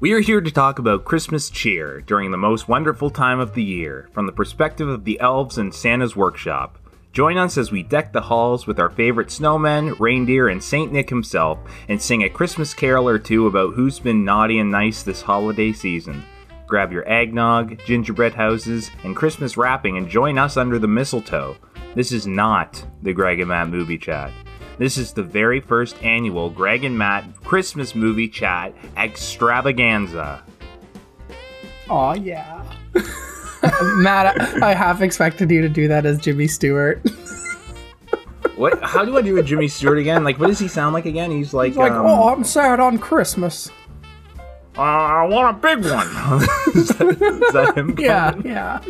We are here to talk about Christmas cheer during the most wonderful time of the year from the perspective of the elves in Santa's workshop. Join us as we deck the halls with our favorite snowmen, reindeer, and Saint Nick himself and sing a Christmas carol or two about who's been naughty and nice this holiday season. Grab your eggnog, gingerbread houses, and Christmas wrapping and join us under the mistletoe. This is not the Greg and Matt movie chat. This is the very first annual Greg and Matt Christmas movie chat extravaganza. Aw, yeah. Matt, I, I half expected you to do that as Jimmy Stewart. What? How do I do a Jimmy Stewart again? Like, what does he sound like again? He's like, like, um, oh, I'm sad on Christmas. uh, I want a big one. is, that, is that him? Yeah, coming? yeah.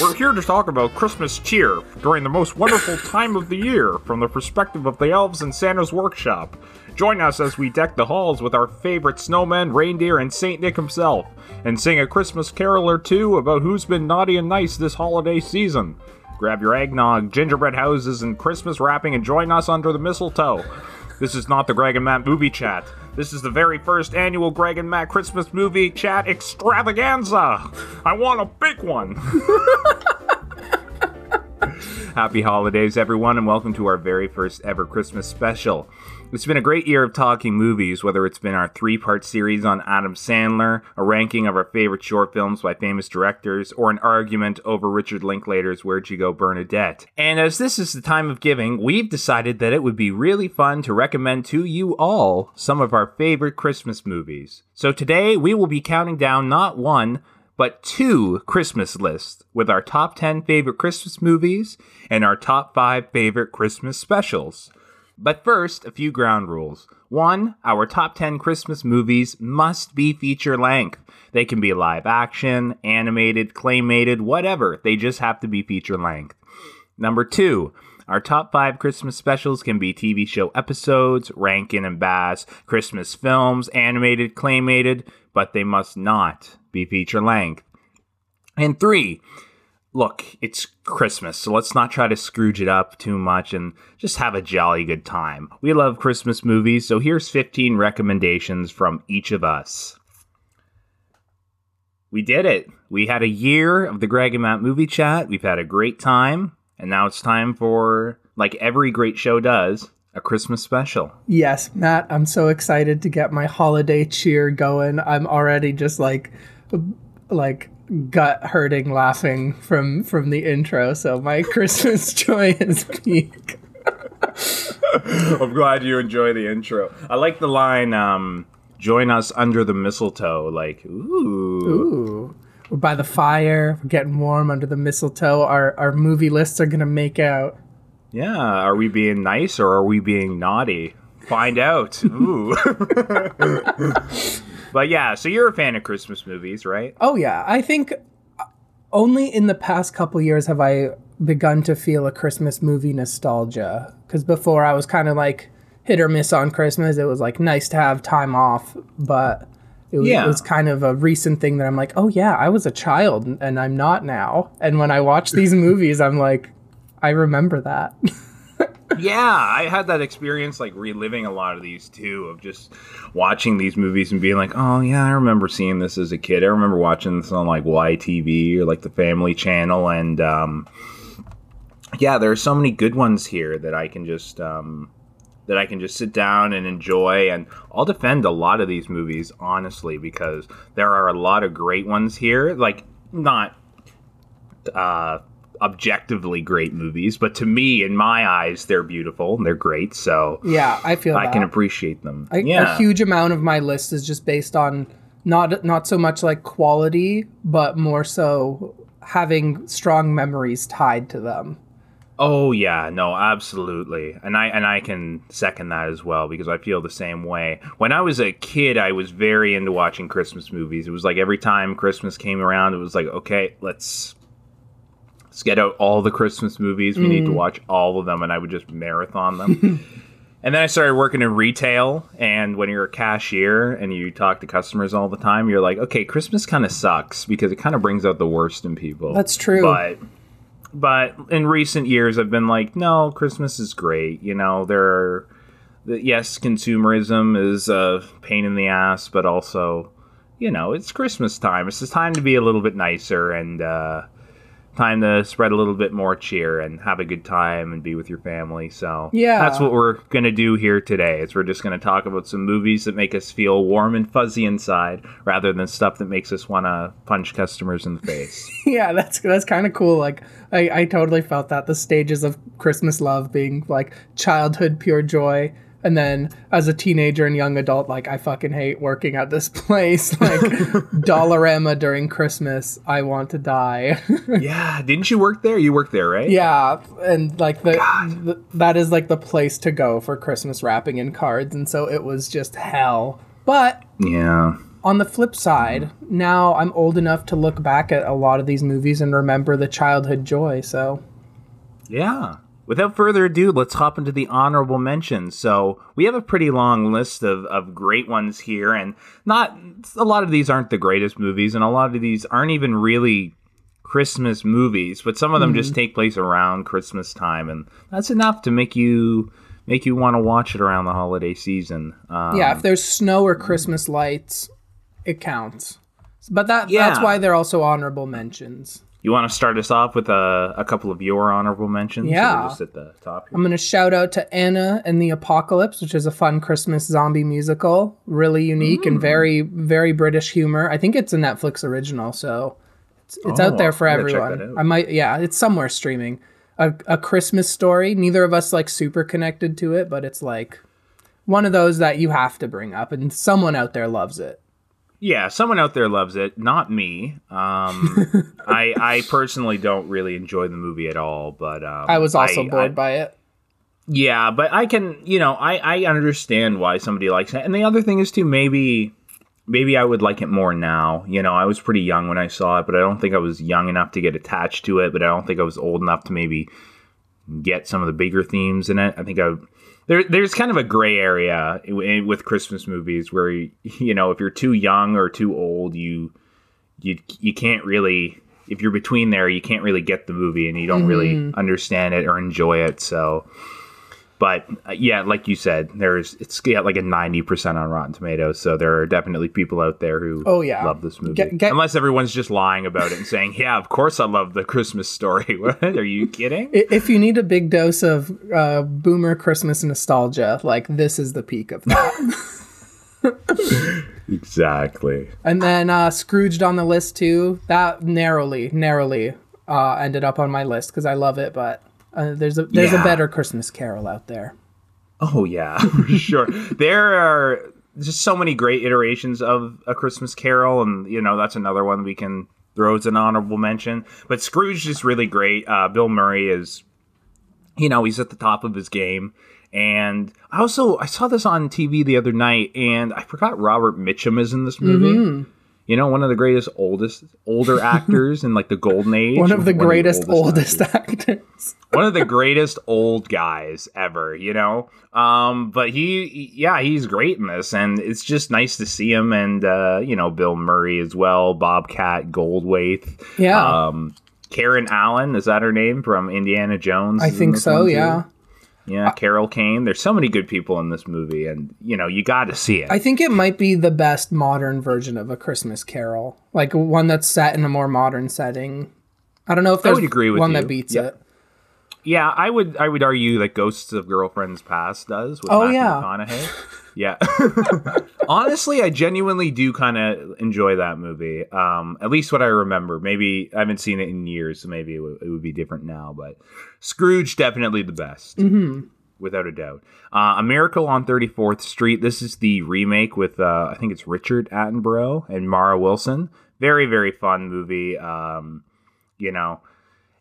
We're here to talk about Christmas cheer during the most wonderful time of the year from the perspective of the elves in Santa's workshop. Join us as we deck the halls with our favorite snowmen, reindeer, and Saint Nick himself, and sing a Christmas carol or two about who's been naughty and nice this holiday season. Grab your eggnog, gingerbread houses, and Christmas wrapping and join us under the mistletoe. This is not the Greg and Matt movie chat. This is the very first annual Greg and Matt Christmas movie chat extravaganza. I want a big one. Happy holidays, everyone, and welcome to our very first ever Christmas special. It's been a great year of talking movies, whether it's been our three part series on Adam Sandler, a ranking of our favorite short films by famous directors, or an argument over Richard Linklater's Where'd You Go, Bernadette. And as this is the time of giving, we've decided that it would be really fun to recommend to you all some of our favorite Christmas movies. So today we will be counting down not one, but two Christmas lists with our top 10 favorite Christmas movies and our top 5 favorite Christmas specials. But first, a few ground rules. One, our top 10 Christmas movies must be feature length. They can be live action, animated, claymated, whatever. They just have to be feature length. Number two, our top five Christmas specials can be TV show episodes, Rankin and Bass, Christmas films, animated, claymated, but they must not be feature length. And three, look, it's Christmas, so let's not try to scrooge it up too much and just have a jolly good time. We love Christmas movies, so here's 15 recommendations from each of us. We did it. We had a year of the Greg and Matt movie chat. We've had a great time, and now it's time for, like every great show does, a Christmas special. Yes, Matt, I'm so excited to get my holiday cheer going. I'm already just like, like gut hurting laughing from from the intro. So my Christmas joy is peak. I'm glad you enjoy the intro. I like the line, um, join us under the mistletoe. Like, ooh. Ooh. We're by the fire, we're getting warm under the mistletoe. Our our movie lists are gonna make out. Yeah, are we being nice or are we being naughty? Find out. Ooh. but yeah, so you're a fan of Christmas movies, right? Oh yeah, I think only in the past couple years have I begun to feel a Christmas movie nostalgia. Because before I was kind of like hit or miss on Christmas. It was like nice to have time off, but it was, Yeah. it was kind of a recent thing that I'm like, oh yeah, I was a child and I'm not now. And when I watch these movies, I'm like, I remember that. Yeah, I had that experience like reliving a lot of these too, of just watching these movies and being like, oh yeah, I remember seeing this as a kid. I remember watching this on like YTV or like the Family Channel, and um, yeah, there are so many good ones here that I can just um, that I can just sit down and enjoy. And I'll defend a lot of these movies honestly because there are a lot of great ones here. Like not uh, objectively great movies, but to me, in my eyes, they're beautiful and they're great. So yeah, I feel I that. can appreciate them. A, yeah, a huge amount of my list is just based on not not so much like quality, but more so having strong memories tied to them. Oh yeah, no, absolutely. And I and I can second that as well because I feel the same way. When I was a kid, I was very into watching Christmas movies. It was like every time Christmas came around, it was like, okay, let's get out all the Christmas movies. We need to watch all of them and I would just marathon them. and then I started working in retail and when you're a cashier and you talk to customers all the time, you're like, okay, Christmas kind of sucks because it kind of brings out the worst in people. That's true. But but in recent years, I've been like, no, Christmas is great. You know, there are yes, consumerism is a pain in the ass, but also, you know, it's Christmas time. It's just time to be a little bit nicer and uh, time to spread a little bit more cheer and have a good time and be with your family. So Yeah. that's what we're gonna do here today. Is we're just gonna talk about some movies that make us feel warm and fuzzy inside, rather than stuff that makes us want to punch customers in the face. yeah, that's that's kind of cool. Like I, I totally felt that the stages of Christmas love being like childhood pure joy, and then as a teenager and young adult, like I fucking hate working at this place. Like Dollarama during Christmas, I want to die. yeah, didn't you work there? You worked there, right? yeah, and like the, the that is like the place to go for Christmas wrapping and cards, and so it was just hell. But Yeah. on the flip side, now I'm old enough to look back at a lot of these movies and remember the childhood joy. So Yeah. Without further ado, let's hop into the honorable mentions. So we have a pretty long list of, of great ones here, and not a lot of these aren't the greatest movies, and a lot of these aren't even really Christmas movies, but some of them just take place around Christmas time, and that's enough to make you make you want to watch it around the holiday season. Um, yeah, if there's snow or Christmas lights, it counts. But that that's why they're also honorable mentions. You want to start us off with a, a couple of your honorable mentions? Yeah. just at the top here. I'm gonna shout out to Anna and the Apocalypse, which is a fun Christmas zombie musical, really unique and mm. very very British humor. I think it's a Netflix original, so it's, it's Oh, out there oh, for check that everyone. I might, yeah, it's somewhere streaming. A, a Christmas story. Neither of us like super connected to it, but it's like one of those that you have to bring up, and someone out there loves it. Yeah, someone out there loves it, not me. Um, I I personally don't really enjoy the movie at all, but um, I was also I- bored I- by it. yeah, but I can, you know, I I understand why somebody likes it, and the other thing is too maybe maybe I would like it more now. You know, I was pretty young when I saw it, but I don't think I was young enough to get attached to it. But I don't think I was old enough to maybe get some of the bigger themes in it. I think I there there's kind of a gray area i- eh, with Christmas movies where you know if you're too young or too old, you you you can't really if you're between there, you can't really get the movie and you don't really mm-hmm. understand it or enjoy it. So. But uh, yeah, like you said, there's it's got like a ninety percent on Rotten Tomatoes, so there are definitely people out there who Oh, yeah. love this movie. Get- get- Unless everyone's just lying about it and saying, "Yeah, of course I love the Christmas story." Are you kidding? If you need a big dose of uh, boomer Christmas nostalgia, like this is the peak of that. exactly. and then uh, Scrooged on the list too. That narrowly, narrowly uh, ended up on my list because I love it. But uh, there's a there's a better Christmas Carol out there. Oh yeah, for sure. There are just so many great iterations of A Christmas Carol, and you know that's another one we can throw as an honorable mention. But Scrooge is really great. Uh, Bill Murray is, you know, he's at the top of his game. And I also I saw this on TV the other night, and I forgot Robert Mitchum is in this movie. Mm-hmm. You know, one of the greatest, oldest, older actors in like the golden age. One of the greatest, oldest oldest actors. one of the greatest old guys ever, you know. Um, but he, yeah, he's great in this, and it's just nice to see him, and uh, you know, Bill Murray as well, Bobcat Goldthwait, Yeah, um, Karen Allen, is that her name from Indiana Jones? I think so. one, too? Yeah, Carol Kane. There's so many good people in this movie, and you know, you got to see it. I think it might be the best modern version of a Christmas Carol, like one that's set in a more modern setting. I don't know if there's would agree with one you. that beats Yep. it. Yeah, I would I would argue that Ghosts of Girlfriends Past does with Oh, Matthew yeah. McConaughey. Yeah. Honestly, I genuinely do kind of enjoy that movie. Um, at least what I remember. Maybe I haven't seen it in years, so maybe it, w- it would be different now. But Scrooge definitely the best, mm-hmm. without a doubt. Uh, a Miracle on Thirty Fourth Street. This is the remake with uh, I think it's Richard Attenborough and Mara Wilson. Very very fun movie. Um, you know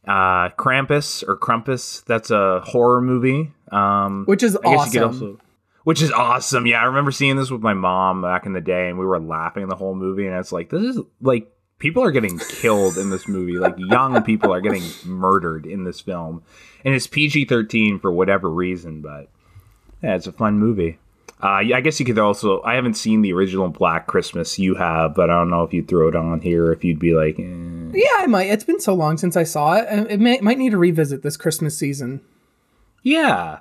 uh Krampus or Crumpus. That's a horror movie. Um Which is I guess you awesome. Which is awesome. Yeah, I remember seeing this with my mom back in the day and we were laughing the whole movie and it's like this is like people are getting killed in this movie. Like young people are getting murdered in this film. And it's PG-13 for whatever reason, but yeah, it's a fun movie. Uh, I guess you could also. I haven't seen the original Black Christmas. You have, but I don't know if you'd throw it on here. If you'd be like, eh. Yeah, I might. It's been so long since I saw it. It may, might need to revisit this Christmas season. Yeah.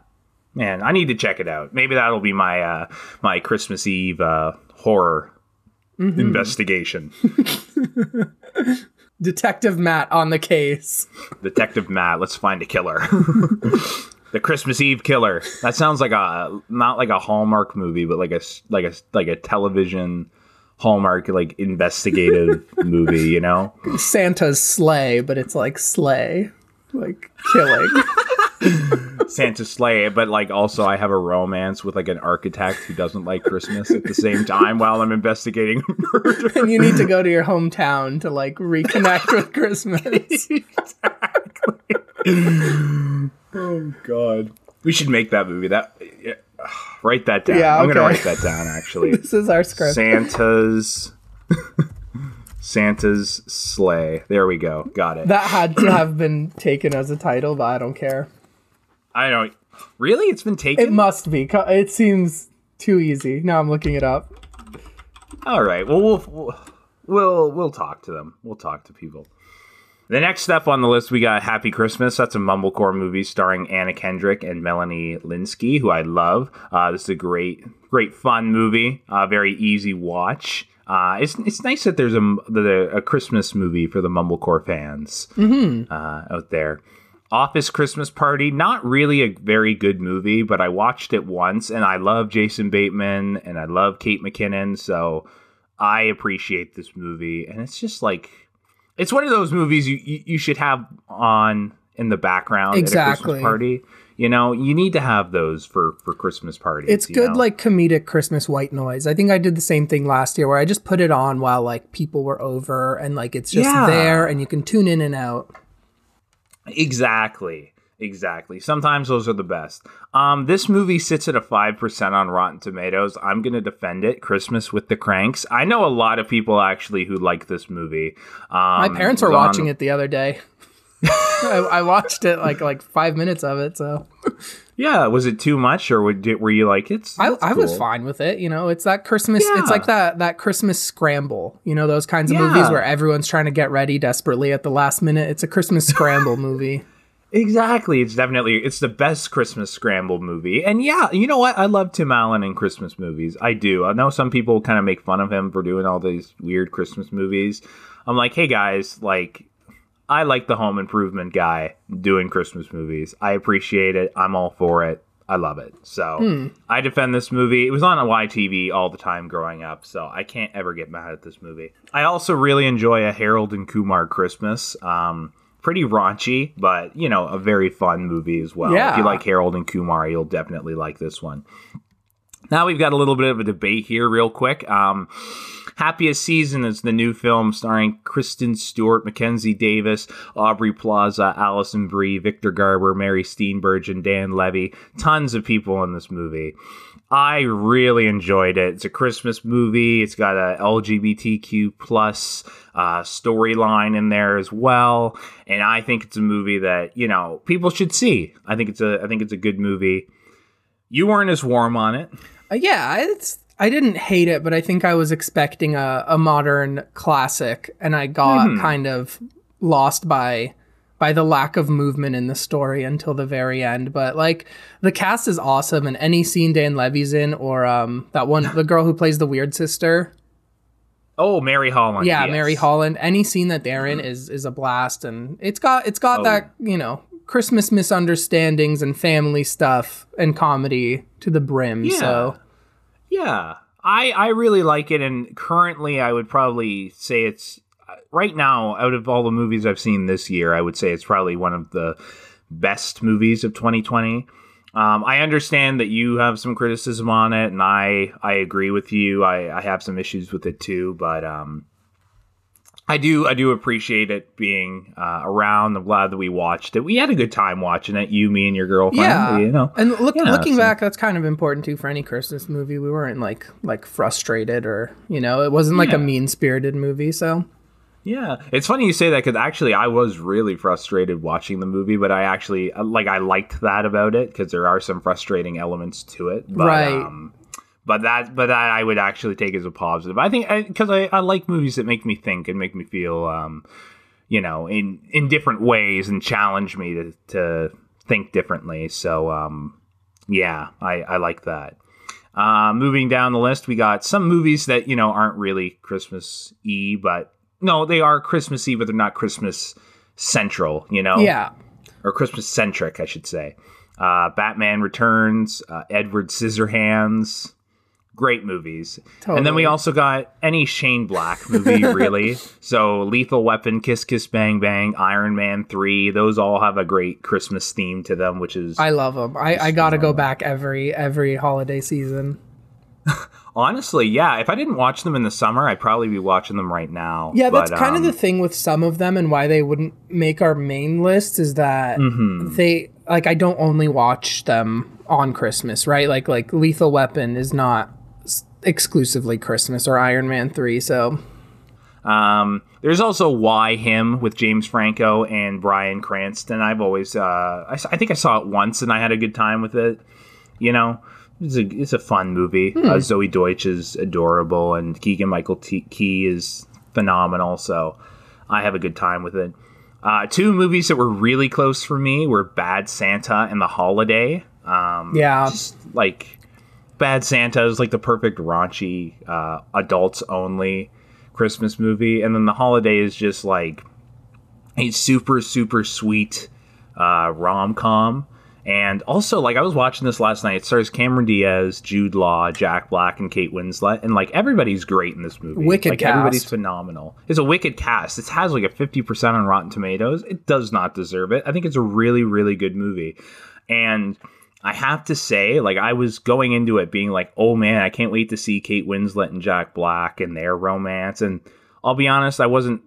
Man, I need to check it out. Maybe that'll be my uh, my Christmas Eve uh, horror investigation. Detective Matt on the case. Detective Matt, let's find a killer. the Christmas Eve killer. That sounds like a not like a Hallmark movie, but like a like a like a television Hallmark like investigative movie. You know? Santa's sleigh, but it's like sleigh, like killing. Santa's sleigh, but like also I have a romance with like an architect who doesn't like Christmas at the same time while I'm investigating murder. and you need to go to your hometown to like reconnect with Christmas. Oh God, we should make that movie. That yeah, write that down. Yeah, I'm gonna write that down. Actually, this is our script. Santa's Santa's sleigh. There we go. Got it. That had to have been taken as a title, but I don't care. I don't really. It's been taken. It must be. It seems too easy. Now I'm looking it up. All right. Well, we'll we'll we'll talk to them. We'll talk to people. The next step on the list, we got Happy Christmas. That's a mumblecore movie starring Anna Kendrick and Melanie Lynskey, who I love. Uh, this is a great, great fun movie. Uh, very easy watch. Uh, it's it's nice that there's a a Christmas movie for the mumblecore fans uh, out there. Office Christmas Party, not really a very good movie, but I watched it once and I love Jason Bateman and I love Kate McKinnon, so I appreciate this movie. And it's just like it's one of those movies you you, you should have on in the background at a Exactly. Christmas party. You know, you need to have those for for Christmas parties. It's good, know? like comedic Christmas white noise. I think I did the same thing last year where I just put it on while like people were over and like it's just Yeah. there and you can tune in and out. Exactly. Exactly. Sometimes those are the best. Um, this movie sits at a five percent on Rotten Tomatoes. I'm gonna defend it. Christmas with the Kranks. I know a lot of people actually who like this movie. Um, My parents were was on- watching it the other day. I, I watched it like like five minutes of it, so Yeah, was it too much, or would, were you like it's? I, I was fine with it. You know, it's that Christmas. It's like that that Christmas scramble. You know, those kinds of Yeah. movies where everyone's trying to get ready desperately at the last minute. It's a Christmas scramble movie. Exactly. It's definitely it's the best Christmas scramble movie. And yeah, you know what? I love Tim Allen in Christmas movies. I do. I know some people kind of make fun of him for doing all these weird Christmas movies. I'm like, "Hey guys, like I like the home improvement guy doing Christmas movies. I appreciate it. I'm all for it. I love it. So I defend this movie. It was on a YTV all the time growing up, so I can't ever get mad at this movie. I also really enjoy a Harold and Kumar Christmas. Um, pretty raunchy, but you know, a very fun movie as well. If you like Harold and Kumar, you'll definitely like this one. Now we've got a little bit of a debate here, real quick. Um, Happiest Season is the new film starring Kristen Stewart, Mackenzie Davis, Aubrey Plaza, Alison Brie, Victor Garber, Mary Steenburgen, and Dan Levy. Tons of people in this movie. I really enjoyed it. It's a Christmas movie. It's got a LGBTQ plus uh, storyline in there as well, and I think it's a movie that you know people should see. I think it's a I think it's a good movie. You weren't as warm on it. Uh, yeah, it's. I didn't hate it, but I think I was expecting a, a modern classic, and I got Hmm. kind of lost by by the lack of movement in the story until the very end. But like the cast is awesome, and any scene Dan Levy's in, or um that one the girl who plays the weird sister, Oh, Mary Holland. yeah, yes. Mary Holland. Any scene that they're in is is a blast, and it's got it's got Oh. that you know Christmas misunderstandings and family stuff and comedy to the brim. Yeah. So Yeah, I I really like it, and currently I would probably say it's uh, right now out of all the movies I've seen this year, I would say it's probably one of the best movies of 2020. Um, I understand that you have some criticism on it, and I I agree with you. I, I have some issues with it too, but um, I do I do appreciate it being uh, around. I'm glad that we watched it. We had a good time watching it. You, me, and your girlfriend. Yeah, you know. and look, Yeah, looking so- back, that's kind of important too for any Christmas movie. We weren't like like frustrated or you know, it wasn't like Yeah. a mean spirited movie. So Yeah, it's funny you say that because actually I was really frustrated watching the movie, but I actually uh, like I liked that about it because there are some frustrating elements to it. But, Right. Um, but that, but that I would actually take as a positive. I think because I, I, like movies that make me think and make me feel, um, you know, in in different ways and challenge me to to think differently. So, um, Yeah, I, I like that. Uh, moving down the list, we got some movies that you know aren't really Christmas y, but no, they are Christmassy, but they're not Christmas central. You know, Yeah. or Christmas centric, I should say. Uh, Batman Returns, uh, Edward Scissorhands, great movies. And then we also got any Shane Black movie, really. so Lethal Weapon, Kiss Kiss Bang Bang, Iron Man 3, those all have a great Christmas theme to them, which is I love them. I, I gotta go back every every holiday season. honestly, yeah, if I didn't watch them in the summer, I'd probably be watching them right now. Yeah, that's But, kind of um, the thing with some of them and why they wouldn't make our main list is that Mm-hmm. they like I don't only watch them on Christmas, right? Like like Lethal Weapon is not exclusively Christmas or Iron Man 3, so Um, there's also Why Him with James Franco and Bryan Cranston. I've always, uh, I, I think I saw it once and I had a good time with it. You know, it's a it's a fun movie. Uh, Zoey Deutch is adorable and Keegan Michael T- Key is phenomenal. So I have a good time with it. Uh, two movies that were really close for me were Bad Santa and The Holiday. Um, yeah. just like Bad Santa is like the perfect raunchy, uh, adults only Christmas movie, and then The Holiday is just like a super super sweet uh, rom com. And also, like I was watching this last night. It stars Cameron Diaz, Jude Law, Jack Black, and Kate Winslet, and like everybody's great in this movie. Wicked like everybody's phenomenal. It's a wicked cast. It has like a fifty percent on Rotten Tomatoes. It does not deserve it. I think it's a really really good movie, and I have to say, like, I was going into it being like, oh man, I can't wait to see Kate Winslet and Jack Black and their romance. And I'll be honest, I wasn't,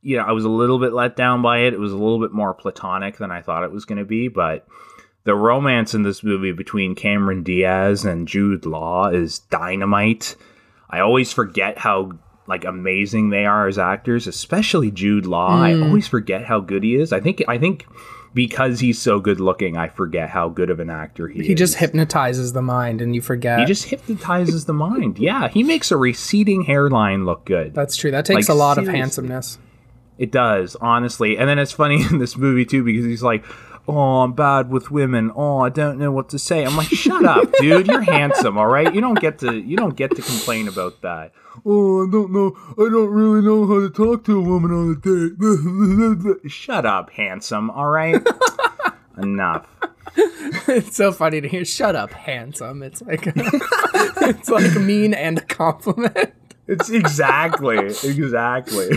you know, I was a little bit let down by it. It was a little bit more platonic than I thought it was going to be. But the romance in this movie between Cameron Diaz and Jude Law is dynamite. I always forget how like amazing they are as actors, especially Jude Law. I mm. always forget how good he is. I think I think because he's so good looking, I forget how good of an actor he, He is. He just hypnotizes the mind and you forget. he just hypnotizes the mind. Yeah, he makes a receding hairline look good. That's true. That takes Like, a lot seriously. of handsomeness. It does, honestly. And then it's funny in this movie too because he's like, "Oh, I'm bad with women. Oh, I don't know what to say." I'm like, "Shut up, dude. You're handsome, all right? You don't get to you don't get to complain about that." Oh, I don't know. I don't really know how to talk to a woman on a date. Shut up, handsome. All right. Enough. It's so funny to hear. Shut up, handsome. It's like it's like mean and a compliment. It's exactly, exactly.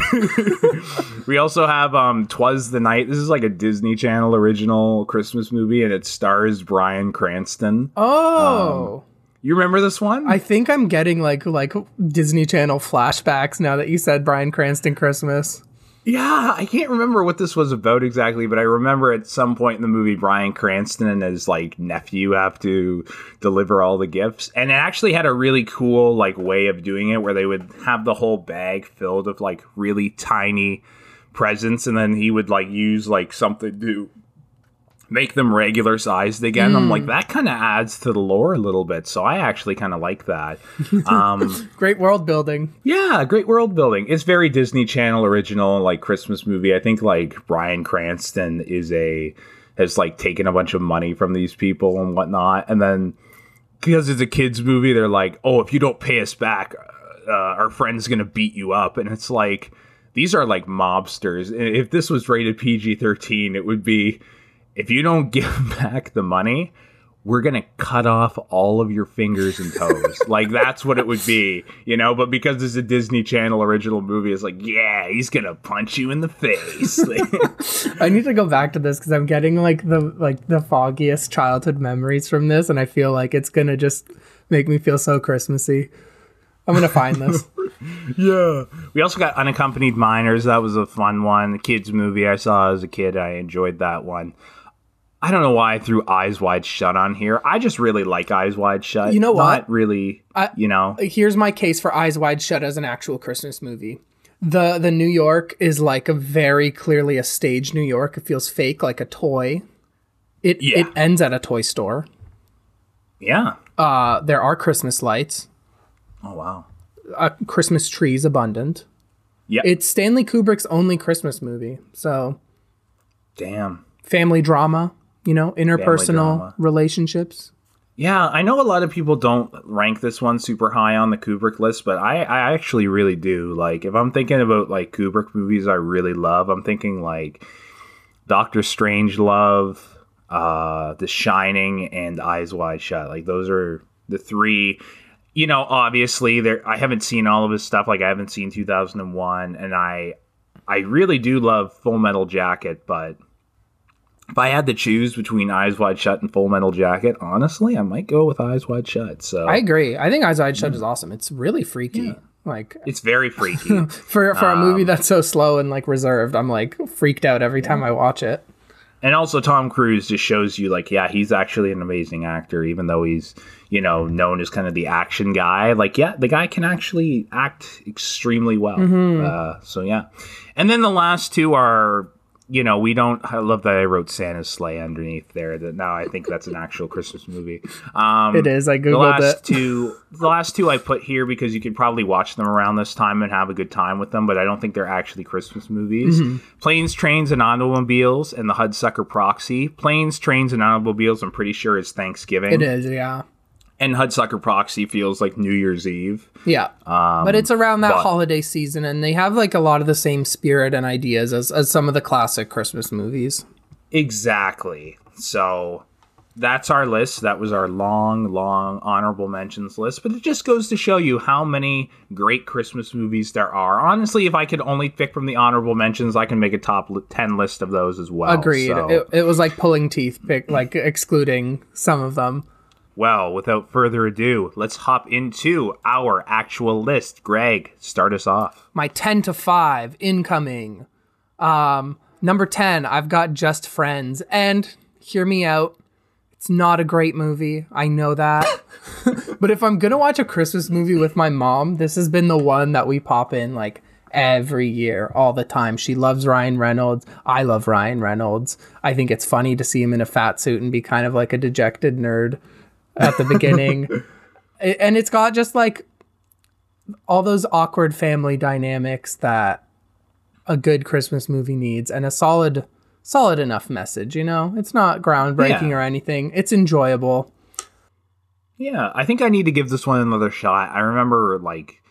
we also have um Twas the Night. This is like a Disney Channel original Christmas movie and it stars Bryan Cranston. Oh, You remember this one? I think I'm getting like like Disney Channel flashbacks now that you said Bryan Cranston Christmas. Yeah, I can't remember what this was about exactly, but I remember at some point in the movie Bryan Cranston and his like nephew have to deliver all the gifts. And it actually had a really cool like way of doing it where they would have the whole bag filled with like really tiny presents and then he would like use like something to make them regular sized again. I'm like that kind of adds to the lore a little bit. So I actually kind of like that. Um Great world building. yeah, great world building. It's very Disney Channel original, like Christmas movie. I think like Bryan Cranston is a has like taken a bunch of money from these people and whatnot, and then because it's a kids movie, they're like, oh, if you don't pay us back, uh, our friend's gonna beat you up, and it's like these are like mobsters. If this was rated PG thirteen, it would be if you don't give back the money, we're gonna cut off all of your fingers and toes. like that's what it would be, you know. But because it's a Disney Channel original movie, it's like, yeah, he's gonna punch you in the face. I need to go back to this because I'm getting like the like the foggiest childhood memories from this, and I feel like it's gonna just make me feel so Christmassy. I'm gonna find this. yeah. We also got Unaccompanied Minors. That was a fun one. The kids movie I saw as a kid. I enjoyed that one. I don't know why I threw Eyes Wide Shut on here. I just really like Eyes Wide Shut. You know what? Not really. I- you know. Here's my case for Eyes Wide Shut as an actual Christmas movie. The the New York is like a very clearly a stage New York. It feels fake, like a toy. It Yeah. it ends at a toy store. Yeah. Uh, there are Christmas lights, Oh wow. uh, Christmas trees abundant. Yeah. It's Stanley Kubrick's only Christmas movie, so Damn. family drama, you know, interpersonal relationships. Yeah, I know a lot of people don't rank this one super high on the Kubrick list, but I, I actually really do. Like, if I'm thinking about like Kubrick movies I really love, I'm thinking like Doctor Strangelove, uh, The Shining, and Eyes Wide Shut. Like, those are the three. You know, obviously, there. I haven't seen all of his stuff. Like, I haven't seen 2001, and I, I really do love Full Metal Jacket, but if I had to choose between Eyes Wide Shut and Full Metal Jacket, honestly, I might go with Eyes Wide Shut. So I agree. I think Eyes Wide Shut is awesome. It's really freaky. Yeah. Like it's very freaky for for a movie that's so slow and like reserved. I'm like freaked out every time I watch it. And also, Tom Cruise just shows you like, yeah, he's actually an amazing actor, even though he's you know known as kind of the action guy. Like, yeah, the guy can actually act extremely well. Uh, so yeah, and then the last two are you know, we don't. I love that I wrote Santa's sleigh underneath there. That now I think that's an actual Christmas movie. Um, It is. I googled the last it. two. The last two I put here because you could probably watch them around this time and have a good time with them, but I don't think they're actually Christmas movies. Mm-hmm. Planes, Trains, and Automobiles, and the Hudsucker Proxy. Planes, Trains, and Automobiles. I'm pretty sure is Thanksgiving. It is. Yeah. And Hudsucker Proxy feels like New Year's Eve. Yeah. Um, but it's around that but- holiday season, and they have like a lot of the same spirit and ideas as, as some of the classic Christmas movies. Exactly. So that's our list. That was our long, long honorable mentions list. But it just goes to show you how many great Christmas movies there are. Honestly, if I could only pick from the honorable mentions, I can make a top 10 list of those as well. Agreed. So- It, it was like pulling teeth, pick, like excluding some of them. Well, without further ado, let's hop into our actual list. Greg, start us off. My 10 to 5 incoming. Um, number 10, I've got Just Friends. And hear me out. It's not a great movie. I know that. but if I'm going to watch a Christmas movie with my mom, this has been the one that we pop in like every year, all the time. She loves Ryan Reynolds. I love Ryan Reynolds. I think it's funny to see him in a fat suit and be kind of like a dejected nerd at the beginning. And it's got just like all those awkward family dynamics that a good Christmas movie needs and a solid solid enough message, you know? It's not groundbreaking Yeah. or anything. It's enjoyable. Yeah, I think I need to give this one another shot. I remember like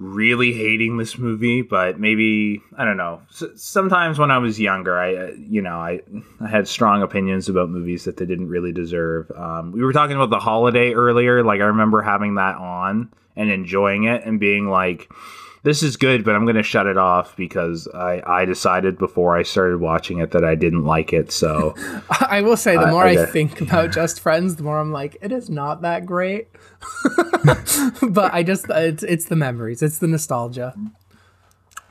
really hating this movie, but maybe I don't know. S- sometimes when I was younger, I uh, you know I I had strong opinions about movies that they didn't really deserve. Um, we were talking about the holiday earlier. Like I remember having that on and enjoying it and being like. This is good, but I'm going to shut it off because I, I decided before I started watching it that I didn't like it. So, I will say the more I I, get- think about Just Friends, the more I'm like, it is not that great. but I just it's it's the memories. It's the nostalgia.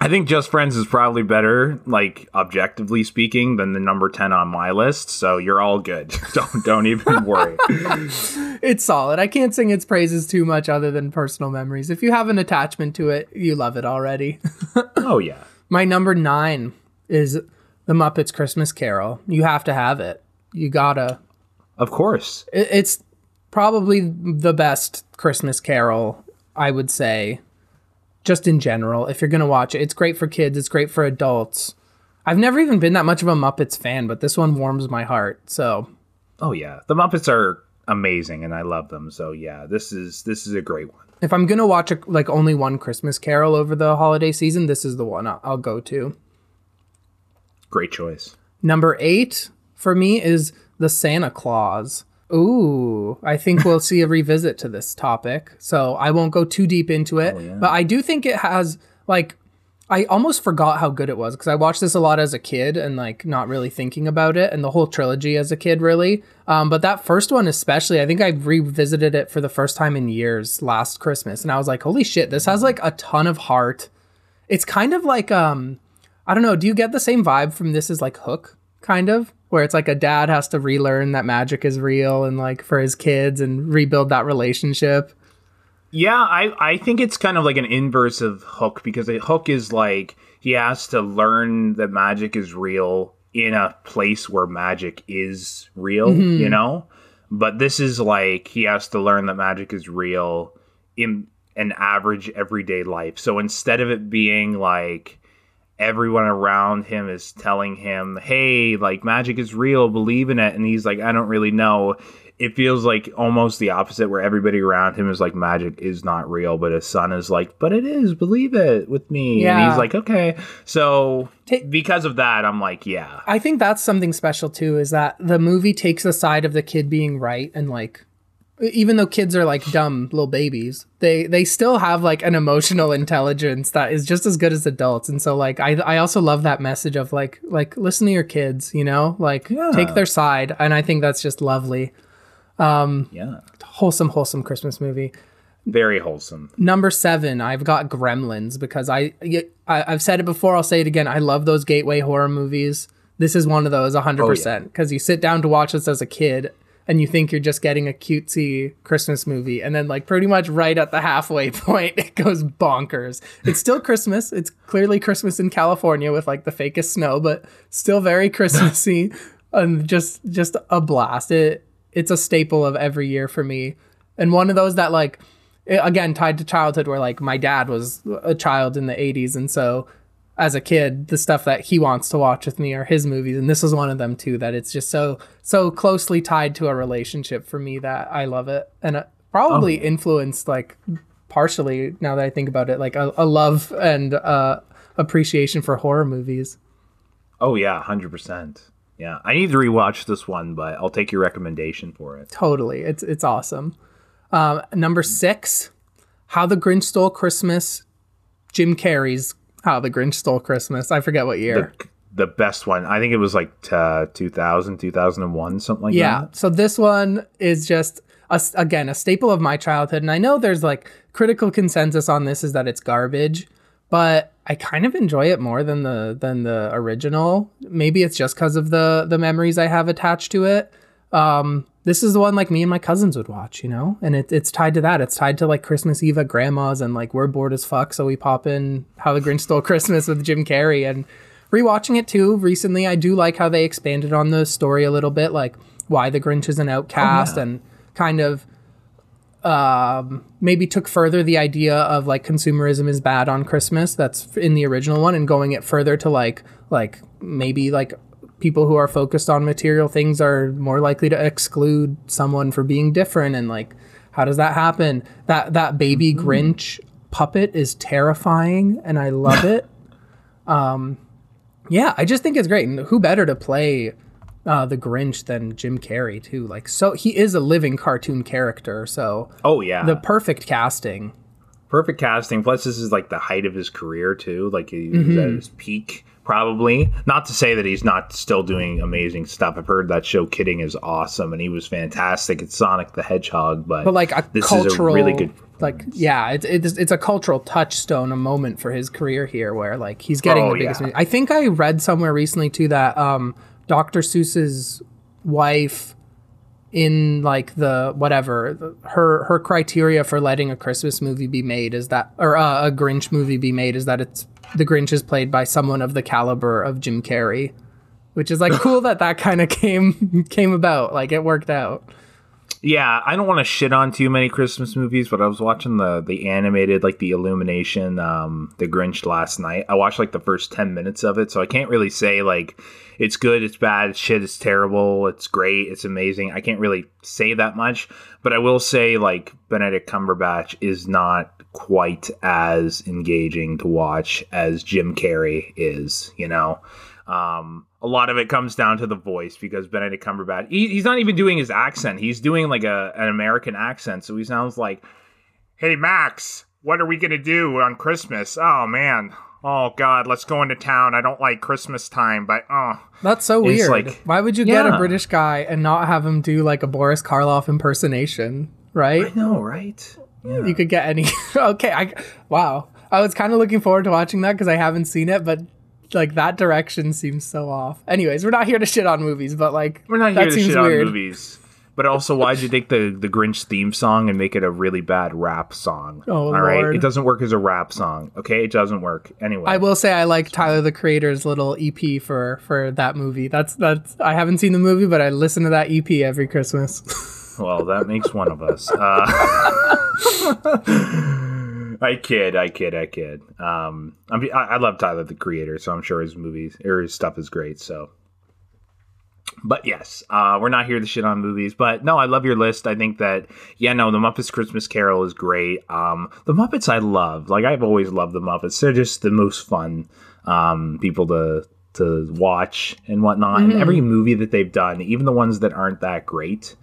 I think Just Friends is probably better, like objectively speaking, than the number ten on my list. So you're all good. don't don't even worry. It's solid. I can't sing its praises too much other than personal memories. If you have an attachment to it, you love it already. oh yeah, My number 9 is The Muppets Christmas Carol. You have to have it. You gotta of course. It- It's probably the best Christmas Carol, I would say, just in general. If you're gonna watch it, it's great for kids. It's great for adults. I've never even been that much of a Muppets fan, but this one warms my heart. So Oh yeah, the Muppets are amazing, and I love them. So yeah, this is this is a great one. if I'm gonna watch a, like only one Christmas Carol over the holiday season, this is the one I'll, I'll go to. Great choice. Number eight for me is the Santa Clause. Ooh, I think we'll see a revisit to this topic. So I won't go too deep into it, but I do think it has like I almost forgot how good it was because I watched this a lot as a kid and like not really thinking about it and the whole trilogy as a kid really. Um, but that first one especially, I think I revisited it for the first time in years last Christmas and I was like, holy shit, this has like a ton of heart. It's kind of like um I don't know. Do you get the same vibe from this as like Hook, kind of? Where it's like a dad has to relearn that magic is real and like for his kids and rebuild that relationship. Yeah, I, I think it's kind of like an inverse of Hook because a Hook is like he has to learn that magic is real in a place where magic is real, you mm-hmm. know? But this is like he has to learn that magic is real in an average everyday life. So instead of it being like everyone around him is telling him, "Hey, like magic is real, believe in it." And he's like, "I don't really know." It feels like almost the opposite where everybody around him is like magic is not real, but his son is like, "But it is, believe it with me." And he's like, "Okay." So because of that, I'm like, "Yeah." I think that's something special too is that the movie takes the side of the kid being right and like even though kids are like dumb little babies, they they still have like an emotional intelligence that is just as good as adults. And so like I I also love that message of like like listen to your kids, you know? Like Yeah. take their side and I think that's just lovely. Um, Yeah. Wholesome wholesome Christmas movie. Very wholesome. Number seven, I've got Gremlins because I, I I've said it before. I'll say it again. I love those gateway horror movies. This is one of those, hundred percent. Because you sit down to watch this as a kid, and you think you're just getting a cutesy Christmas movie, and then like pretty much right at the halfway point, it goes bonkers. It's still Christmas. It's clearly Christmas in California with like the fakest snow, but still very Christmassy and just just a blast. It it's a staple of every year for me, and one of those that like again tied to childhood where like my dad was a child in the 80s and so as a kid the stuff that he wants to watch with me are his movies and this is one of them too that it's just so so closely tied to a relationship for me that i love it. And it probably influenced like partially now that i think about it like a, a love and uh appreciation for horror movies. Oh yeah, hundred percent. Yeah, I need to rewatch this one, but I'll take your recommendation for it. totally. It's it's awesome. Um number six how the grinch stole christmas jim carrey's how the grinch stole christmas i forget what year The, the best one, I think it was like uh, 2000, 2001, something like Yeah. that. Yeah. So this one is just a again a staple of my childhood, and I know there's like critical consensus on this is that it's garbage, but I kind of enjoy it more than the than the original. Maybe it's just because of the the memories I have attached to it. Um, this is the one like me and my cousins would watch, you know, and it, it's tied to that. It's tied to like Christmas Eve at grandma's, and like we're bored as fuck, so we pop in How the Grinch Stole Christmas with Jim Carrey, and rewatching it too recently. I do like how they expanded on the story a little bit, like why the Grinch is an outcast, yeah. and kind of um, maybe took further the idea of like consumerism is bad on Christmas. That's in the original one, and going it further to like like maybe like people who are focused on material things are more likely to exclude someone for being different, and like how does that happen? That that baby Grinch puppet is terrifying, and I love it. Um, yeah, I just think it's great, and who better to play? Uh, the Grinch than Jim Carrey too. Like, so he is a living cartoon character. So Oh yeah, the perfect casting. perfect casting. Plus, this is like the height of his career too. Like he's Mm-hmm. at his peak, probably. Not to say that he's not still doing amazing stuff. I've heard that show Kidding is awesome, and he was fantastic at Sonic the Hedgehog. But But like a this cultural, is a really good. like yeah, it's, it's it's a cultural touchstone, a moment for his career here, where like he's getting Oh, the biggest. yeah. I think I read somewhere recently too that um, Dr. Seuss's wife in like the whatever the- her her criteria for letting a Christmas movie be made is that or uh, a Grinch movie be made is that it's the Grinch is played by someone of the caliber of Jim Carrey, which is like cool that that kind of came came about like it worked out. Yeah, I don't want to shit on too many Christmas movies, but I was watching the the animated like the Illumination, um, the Grinch last night. I watched like the first ten minutes of it, so I can't really say like it's good, it's bad, it's shit, it's terrible, it's great, it's amazing. I can't really say that much, but I will say like Benedict Cumberbatch is not quite as engaging to watch as Jim Carrey is. You know. Um, a lot of it comes down to the voice because Benedict Cumberbatch, he, he's not even doing his accent. He's doing like a an American accent, so he sounds like, "Hey Max, what are we gonna do on Christmas? Oh man, oh God, let's go into town. I don't like Christmas time, but oh, That's so weird. like- Why would you get a British guy and not have him do like a Boris Karloff impersonation, right? I know, right? Yeah. You could get any. okay, I wow. I was kind of looking forward to watching that because I haven't seen it, but like that direction seems so off. Anyways, we're not here to shit on movies, but like We're not that here to shit weird. on movies. But also, why'd you take the, the Grinch theme song and make it a really bad rap song? Oh, All right, Lord. it doesn't work as a rap song. Okay, it doesn't work anyway. I will say I like Tyler the Creator's little EP for for that movie. That's that's I haven't seen the movie, but I listen to that EP every Christmas. Well, that makes one of us. Uh, I kid, I kid, I kid. Um, I'm, I, I love Tyler the Creator, so I'm sure his movies or his stuff is great. So, but yes, uh, we're not here to shit on movies. But no, I love your list. I think that yeah, no, the Muppets Christmas Carol is great. Um, the Muppets I love. Like I've always loved the Muppets. They're just the most fun um, people to to watch and whatnot. And every movie that they've done, even the ones that aren't that great,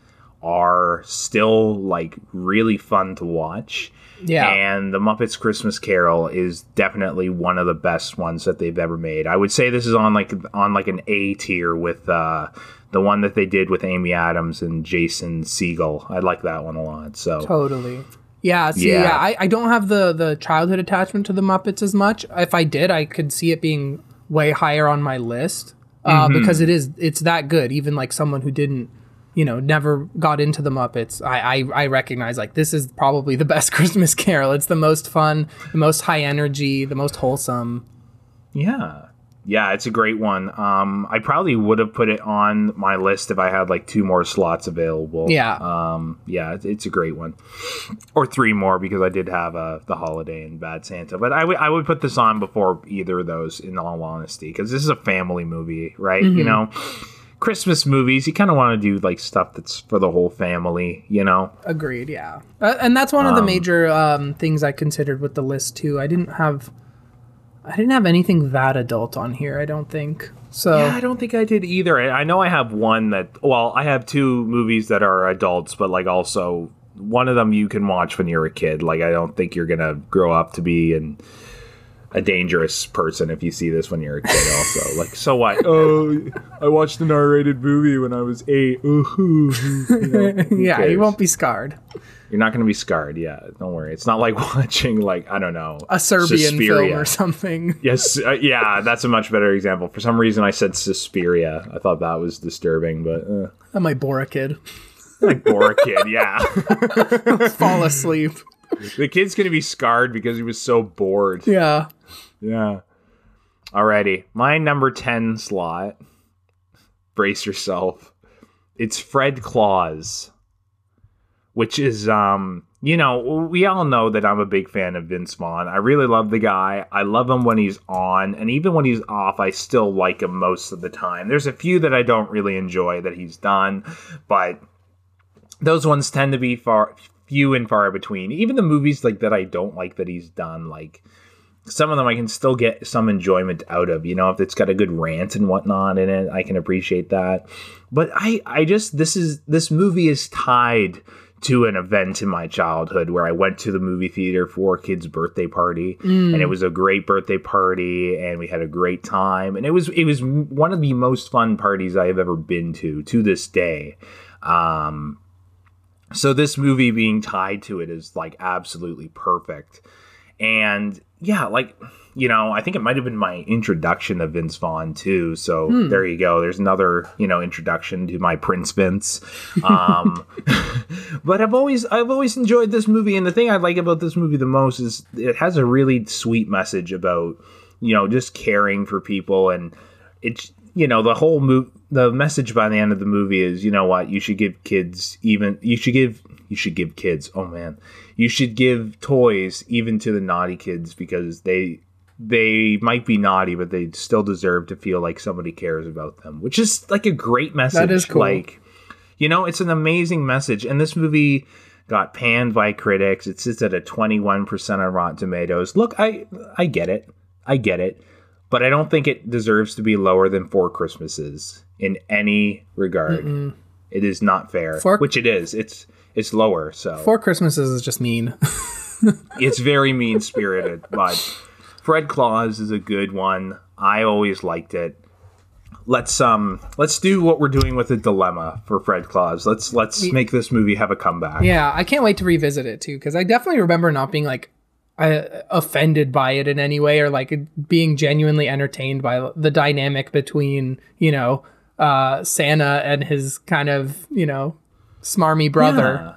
are still like really fun to watch. Yeah. And the Muppets Christmas Carol is definitely one of the best ones that they've ever made. I would say this is on like on like an A tier with uh the one that they did with Amy Adams and Jason Segel. I like that one a lot. So Totally. Yeah, see, Yeah. yeah, I, I don't have the the childhood attachment to the Muppets as much. If I did, I could see it being way higher on my list uh, Mm-hmm. because it is it's that good. Even like someone who didn't, you know, never got into the Muppets, I, I I recognize like this is probably the best Christmas Carol. It's the most fun, the most high energy, the most wholesome. Yeah. Yeah, it's a great one. Um, I probably would have put it on my list if I had like two more slots available. Yeah. Um, yeah, it's, it's a great one. Or three more because I did have uh, the holiday and Bad Santa. But I would I would put this on before either of those, in all honesty, because this is a family movie, right? You know, Christmas movies, you kind of want to do like stuff that's for the whole family, you know? Agreed. Yeah, uh, and that's one of the Um, major um, things I considered with the list too. I didn't have, I didn't have anything that adult on here. I don't think so. Yeah, I don't think I did either. I know I have one that, well, I have two movies that are adults, but like also one of them you can watch when you're a kid. Like, I don't think you're going to grow up to be an, a dangerous person if you see this when you're a kid, also. like, so what? Oh, I watched an R rated movie when I was eight. Ooh, you know, who yeah, you won't be scarred. You're not going to be scarred. Yeah, don't worry. It's not like watching, like, I don't know, A Serbian film or something. Yes, uh, yeah, that's a much better example. For some reason, I said Suspiria. I thought that was disturbing, but uh, i might bore a kid. like bore a kid. Yeah, Fall asleep. The kid's gonna be scarred because he was so bored. Yeah. Yeah. Alrighty, my number ten slot. Brace yourself. It's Fred Claus, which is um. You know, we all know that I'm a big fan of Vince Vaughn. I really love the guy. I love him when he's on, and even when he's off, I still like him most of the time. There's a few that I don't really enjoy that he's done, but those ones tend to be far few and far between. Even the movies like that I don't like that he's done, like some of them I can still get some enjoyment out of. You know, if it's got a good rant and whatnot in it, I can appreciate that. But I, I just this is this movie is tied to an event in my childhood where I went to the movie theater for a kid's birthday party, and it was a great birthday party, and we had a great time, and it was it was one of the most fun parties I have ever been to to this day. Um, so this movie being tied to it is like absolutely perfect. And yeah, like you know, I think it might have been my introduction to Vince Vaughn too. So there you go. There's another you know introduction to my Prince Vince. Um, but I've always I've always enjoyed this movie, and the thing I like about this movie the most is it has a really sweet message about you know just caring for people, and it's you know the whole move the message by the end of the movie is you know what you should give kids even you should give you should give kids oh man you should give toys even to the naughty kids because they they might be naughty but they still deserve to feel like somebody cares about them which is like a great message is cool. like you know it's an amazing message. And this movie got panned by critics. It sits at a 21% on rotten tomatoes. Look i i get it. I get it but I don't think it deserves to be lower than Four Christmases in any regard. It is not fair, Four- which it is. It's it's lower, so Four Christmases is just mean. it's very mean spirited. but Fred Claus is a good one. I always liked it. Let's um let's do what we're doing with the dilemma for Fred Claus. Let's let's make this movie have a comeback. yeah, I can't wait to revisit it too because I definitely remember not being like uh, offended by it in any way or like being genuinely entertained by the dynamic between you know uh, Santa and his kind of you know smarmy brother.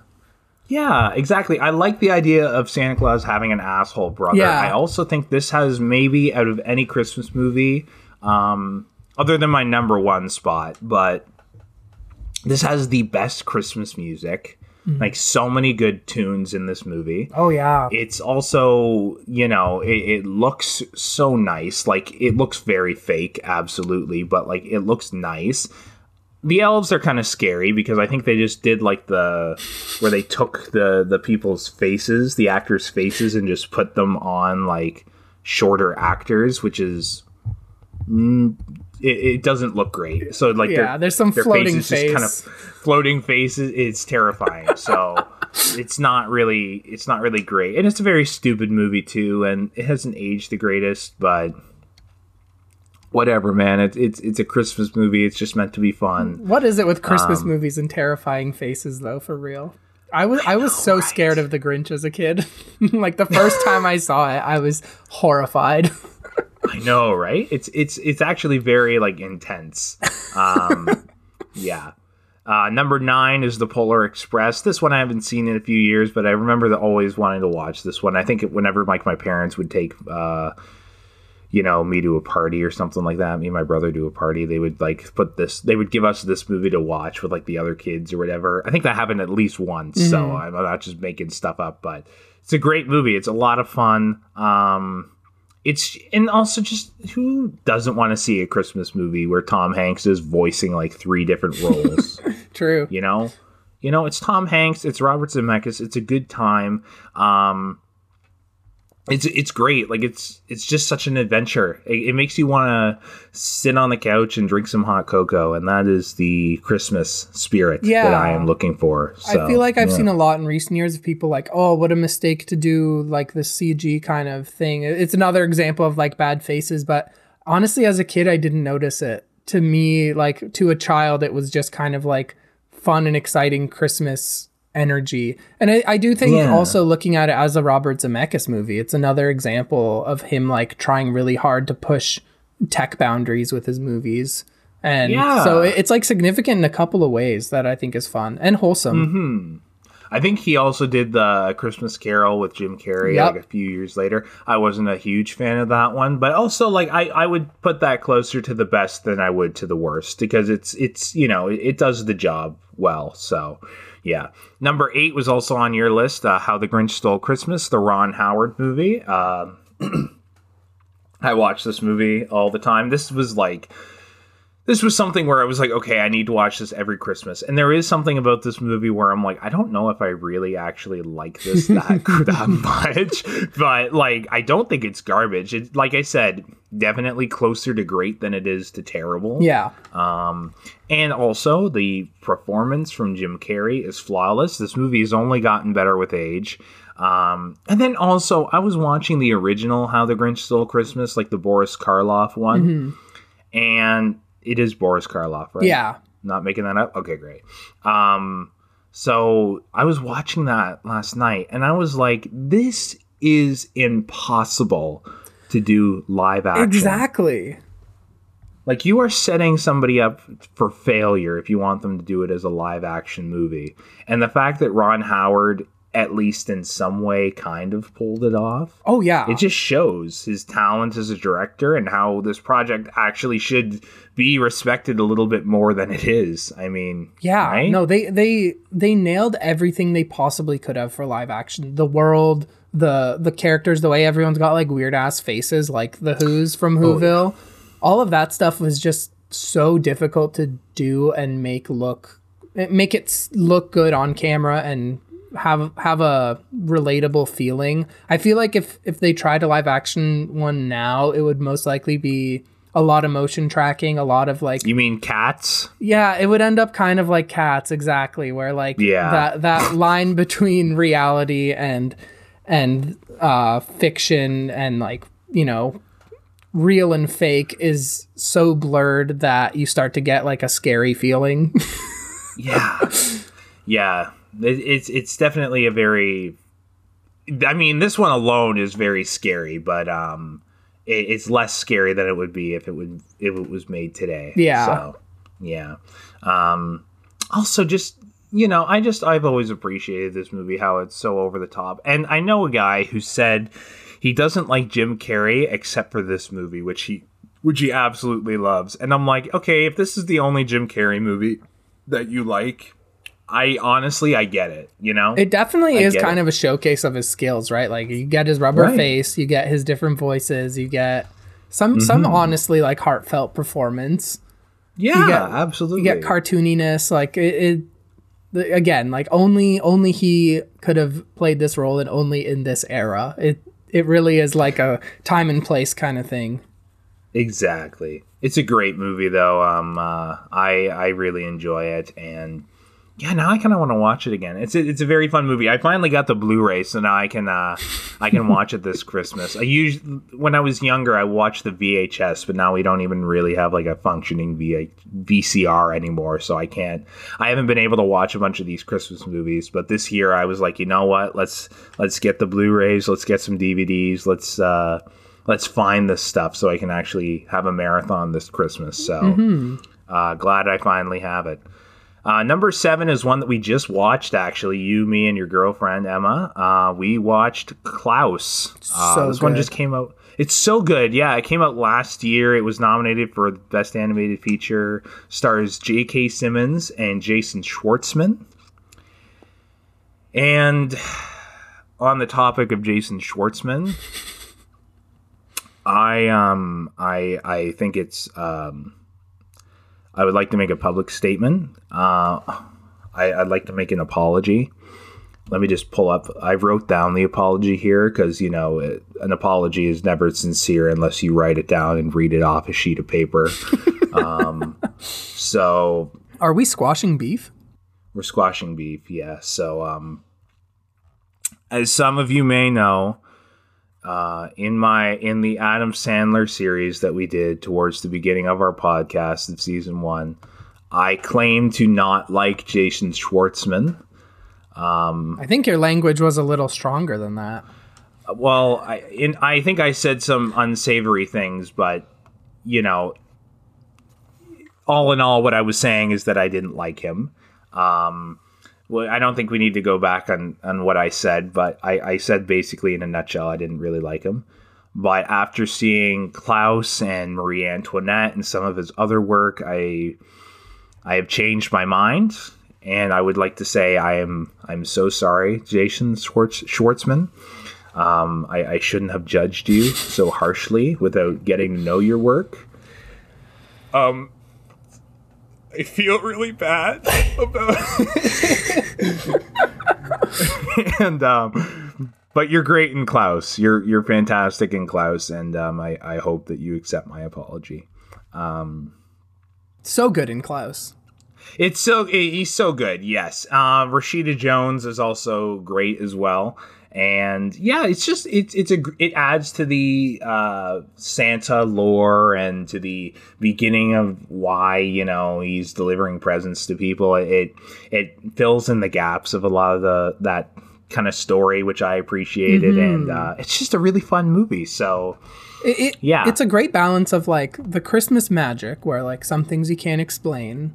Yeah, exactly. I like the idea of Santa Claus having an asshole brother. Yeah. I also think this has maybe out of any Christmas movie, um, other than my number one spot, but this has the best Christmas music. Like so many good tunes in this movie. Oh yeah. It's also, you know, it, it looks so nice. Like it looks very fake, absolutely, but like it looks nice. The elves are kind of scary because I think they just did like the where they took the the people's faces, the actors' faces, and just put them on like shorter actors, which is mm, it, it doesn't look great. So like Yeah, their- there's some their floating faces just kind of floating faces. It's terrifying. So it's not really it's not really great, and it's a very stupid movie too, and it hasn't aged the greatest, but. Whatever, man. It's it's it's a Christmas movie. It's just meant to be fun. What is it with Um, Christmas movies and terrifying faces though, for real? I was I, was so scared of the Grinch as a kid. like the first time I saw it, I was horrified. I know, right? It's it's it's actually very like intense. Um, yeah. Uh, number nine is the Polar Express. This one I haven't seen in a few years, but I remember the, always wanting to watch this one. I think it, whenever like my parents would take, uh, you know, me to a party or something like that, me and my brother to a party, they would like put this. They would give us this movie to watch with like the other kids or whatever. I think that happened at least once, so I'm not just making stuff up. But it's a great movie. It's a lot of fun. Um, it's and also just who doesn't want to see a Christmas movie where Tom Hanks is voicing like three different roles? True. you know, you know, it's Tom Hanks, it's Robert Zemeckis, it's a good time. Um, it's it's great. Like it's it's just such an adventure. It, it makes you want to sit on the couch and drink some hot cocoa, and that is the Christmas spirit that I am looking for. So, I feel like I've yeah. seen a lot in recent years of people like, oh, what a mistake to do like the CG kind of thing. It's another example of like bad faces, but honestly, as a kid, I didn't notice it. To me, like to a child, it was just kind of like fun and exciting Christmas energy. And I, I do think Yeah. also looking at it as a Robert Zemeckis movie, it's another example of him like trying really hard to push tech boundaries with his movies. And Yeah. so it- it's like significant in a couple of ways that I think is fun and wholesome. Mm-hmm. I think he also did the Christmas Carol with Jim Carrey Yep. like a few years later. I wasn't a huge fan of that one, but also like I, I would put that closer to the best than I would to the worst because it's it's you know it, it does the job well. So yeah, number eight was also on your list. Uh, How the Grinch Stole Christmas, the Ron Howard movie. Um, I watch this movie all the time. This was like this was something where I was like, okay, I need to watch this every Christmas. And there is something about this movie where I'm like, I don't know if I really actually like this that that much, but like, I don't think it's garbage. It's like I said, definitely closer to great than it is to terrible. Yeah. Um, and also the performance from Jim Carrey is flawless. This movie has only gotten better with age. Um, and then also, I was watching the original How the Grinch Stole Christmas, like the Boris Karloff one, and it is Boris Karloff, right? Yeah. Not making that up? Okay, great. Um, so I was watching that last night and I was like, this is impossible to do live action. Exactly. Like you are setting somebody up for failure if you want them to do it as a live action movie. And the fact that Ron Howard at least in some way kind of pulled it off. Oh yeah. It just shows his talent as a director and how this project actually should be respected a little bit more than it is. I mean, yeah. right? No, they they they nailed everything they possibly could have for live action. The world, the the characters, the way everyone's got like weird ass faces, like the Who's from Oh, Whoville. All of that stuff was just so difficult to do and make look make it look good on camera and have have a relatable feeling. I feel like if if they tried a live action one now, it would most likely be a lot of motion tracking, a lot of like You mean cats? yeah, it would end up kind of like cats, exactly, where like Yeah. that that line between reality and and uh fiction and like, you know, real and fake is so blurred that you start to get like a scary feeling. Yeah. yeah. It, it's it's definitely a very I mean, this one alone is very scary, but um it, it's less scary than it would be if it would if it was made today. Yeah. So, yeah. Um also just you know, I just I've always appreciated this movie how it's so over the top. And I know a guy who said he doesn't like Jim Carrey except for this movie, which he which he absolutely loves. And I'm like, okay, if this is the only Jim Carrey movie that you like, I honestly I get it. You know, It definitely I is kind it. of a showcase of his skills, right? Like you get his rubber Right. face, you get his different voices, you get some some Mm-hmm. honestly like heartfelt performance. yeah, get- absolutely. You get cartooniness, like it, it again, like only only he could have played this role and only in this era. It it really is like a time and place kind of thing. Exactly. It's a great movie though. Um, uh, I I really enjoy it, and yeah, now I kind of want to watch it again. It's a, it's a very fun movie. I finally got the Blu-ray, so now I can uh, I can watch it this Christmas. I used when I was younger, I watched the VHS, but now we don't even really have like a functioning v- VCR anymore, so I can't. I haven't been able to watch a bunch of these Christmas movies, but this year I was like, you know what? Let's let's get the Blu-rays. Let's get some DVDs. Let's. Uh, let's find this stuff so I can actually have a marathon this Christmas. So uh, glad I finally have it. Uh, number seven is one that we just watched. Actually, you, me, and your girlfriend Emma. Uh, we watched Klaus. Uh, So this one just came out. It's so good. Yeah, it came out last year. It was nominated for best animated feature. Stars J.K. Simmons and Jason Schwartzman. And on the topic of Jason Schwartzman, I um I I think it's um I would like to make a public statement. Uh, I, I'd like to make an apology. Let me just pull up. I wrote down the apology here because you know it, an apology is never sincere unless you write it down and read it off a sheet of paper. um, so Are we squashing beef? we're squashing beef, yeah. So, um, as some of you may know, uh, in my in the Adam Sandler series that we did towards the beginning of our podcast of season one, I claim to not like Jason Schwartzman. Um, I think your language was a little stronger than that. Well, I in, I think I said some unsavory things, but you know, all in all, what I was saying is that I didn't like him. Um, well, I don't think we need to go back on on what I said, but I, I said basically in a nutshell, I didn't really like him. But after seeing Klaus and Marie Antoinette and some of his other work, I I have changed my mind, and I would like to say I am I'm so sorry, Jason Schwartz, Schwartzman. Um, I, I shouldn't have judged you so harshly without getting to know your work. Um, I feel really bad about. and um, but you're great in Klaus. You're you're fantastic in Klaus, and um, I I hope that you accept my apology. Um so good in Klaus. It's so he's so good. Yes, uh, Rashida Jones is also great as well. And yeah, it's just it's it's a it adds to the uh, Santa lore and to the beginning of why you know he's delivering presents to people. It it fills in the gaps of a lot of the that kind of story, which I appreciated, and uh, it's just a really fun movie. So It, it, Yeah. It's a great balance of like the Christmas magic, where like some things you can't explain,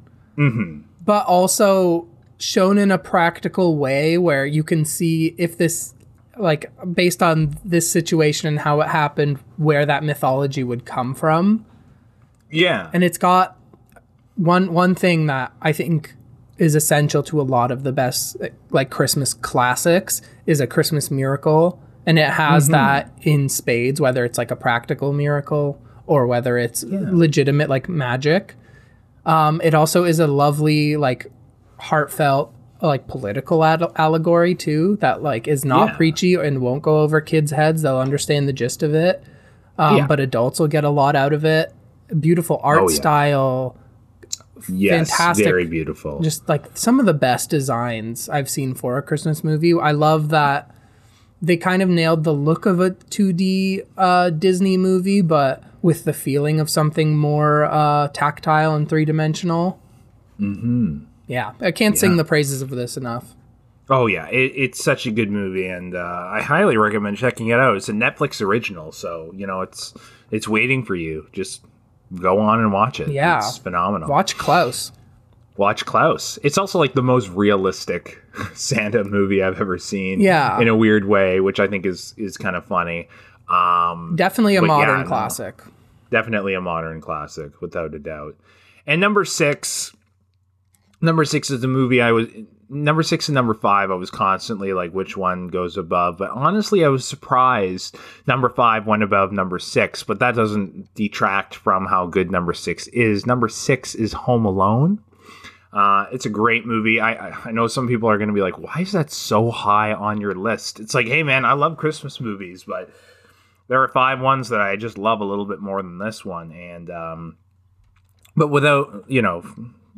but also shown in a practical way where you can see if this, like, based on this situation and how it happened, where that mythology would come from. yeah, And it's got one one thing that I think is essential to a lot of the best like Christmas classics is a Christmas miracle. And it has that in spades whether it's like a practical miracle or whether it's legitimate like magic. Um, it also is a lovely like heartfelt like political ad- allegory too that like is not Yeah. preachy and won't go over kids heads they'll understand the gist of it um, Yeah. but adults will get a lot out of it beautiful art Oh, yeah. style yes, fantastic. very beautiful. just like some of the best designs I've seen for a Christmas movie. I love that they kind of nailed the look of a 2D uh, Disney movie, but with the feeling of something more uh, tactile and three dimensional. Mm-hmm. Yeah, I can't sing the praises of this enough. Oh yeah, it, it's such a good movie, and uh, I highly recommend checking it out. It's a Netflix original, so you know it's it's waiting for you. Just go on and watch it. Yeah. it's phenomenal. Watch Klaus. Watch Klaus. It's also like the most realistic Santa movie I've ever seen. Yeah. in a weird way, which I think is is kind of funny. Um, Definitely a But yeah, modern classic. definitely a modern classic without a doubt. And number six, number six is the movie I was number six and number five, I was constantly like, which one goes above? But honestly, I was surprised number five went above number six, but that doesn't detract from how good number six is. Number six is Home Alone. Uh, it's a great movie. I I know some people are going to be like, why is that so high on your list? It's like, hey man, I love Christmas movies, but there are five ones that I just love a little bit more than this one, and um, but without you know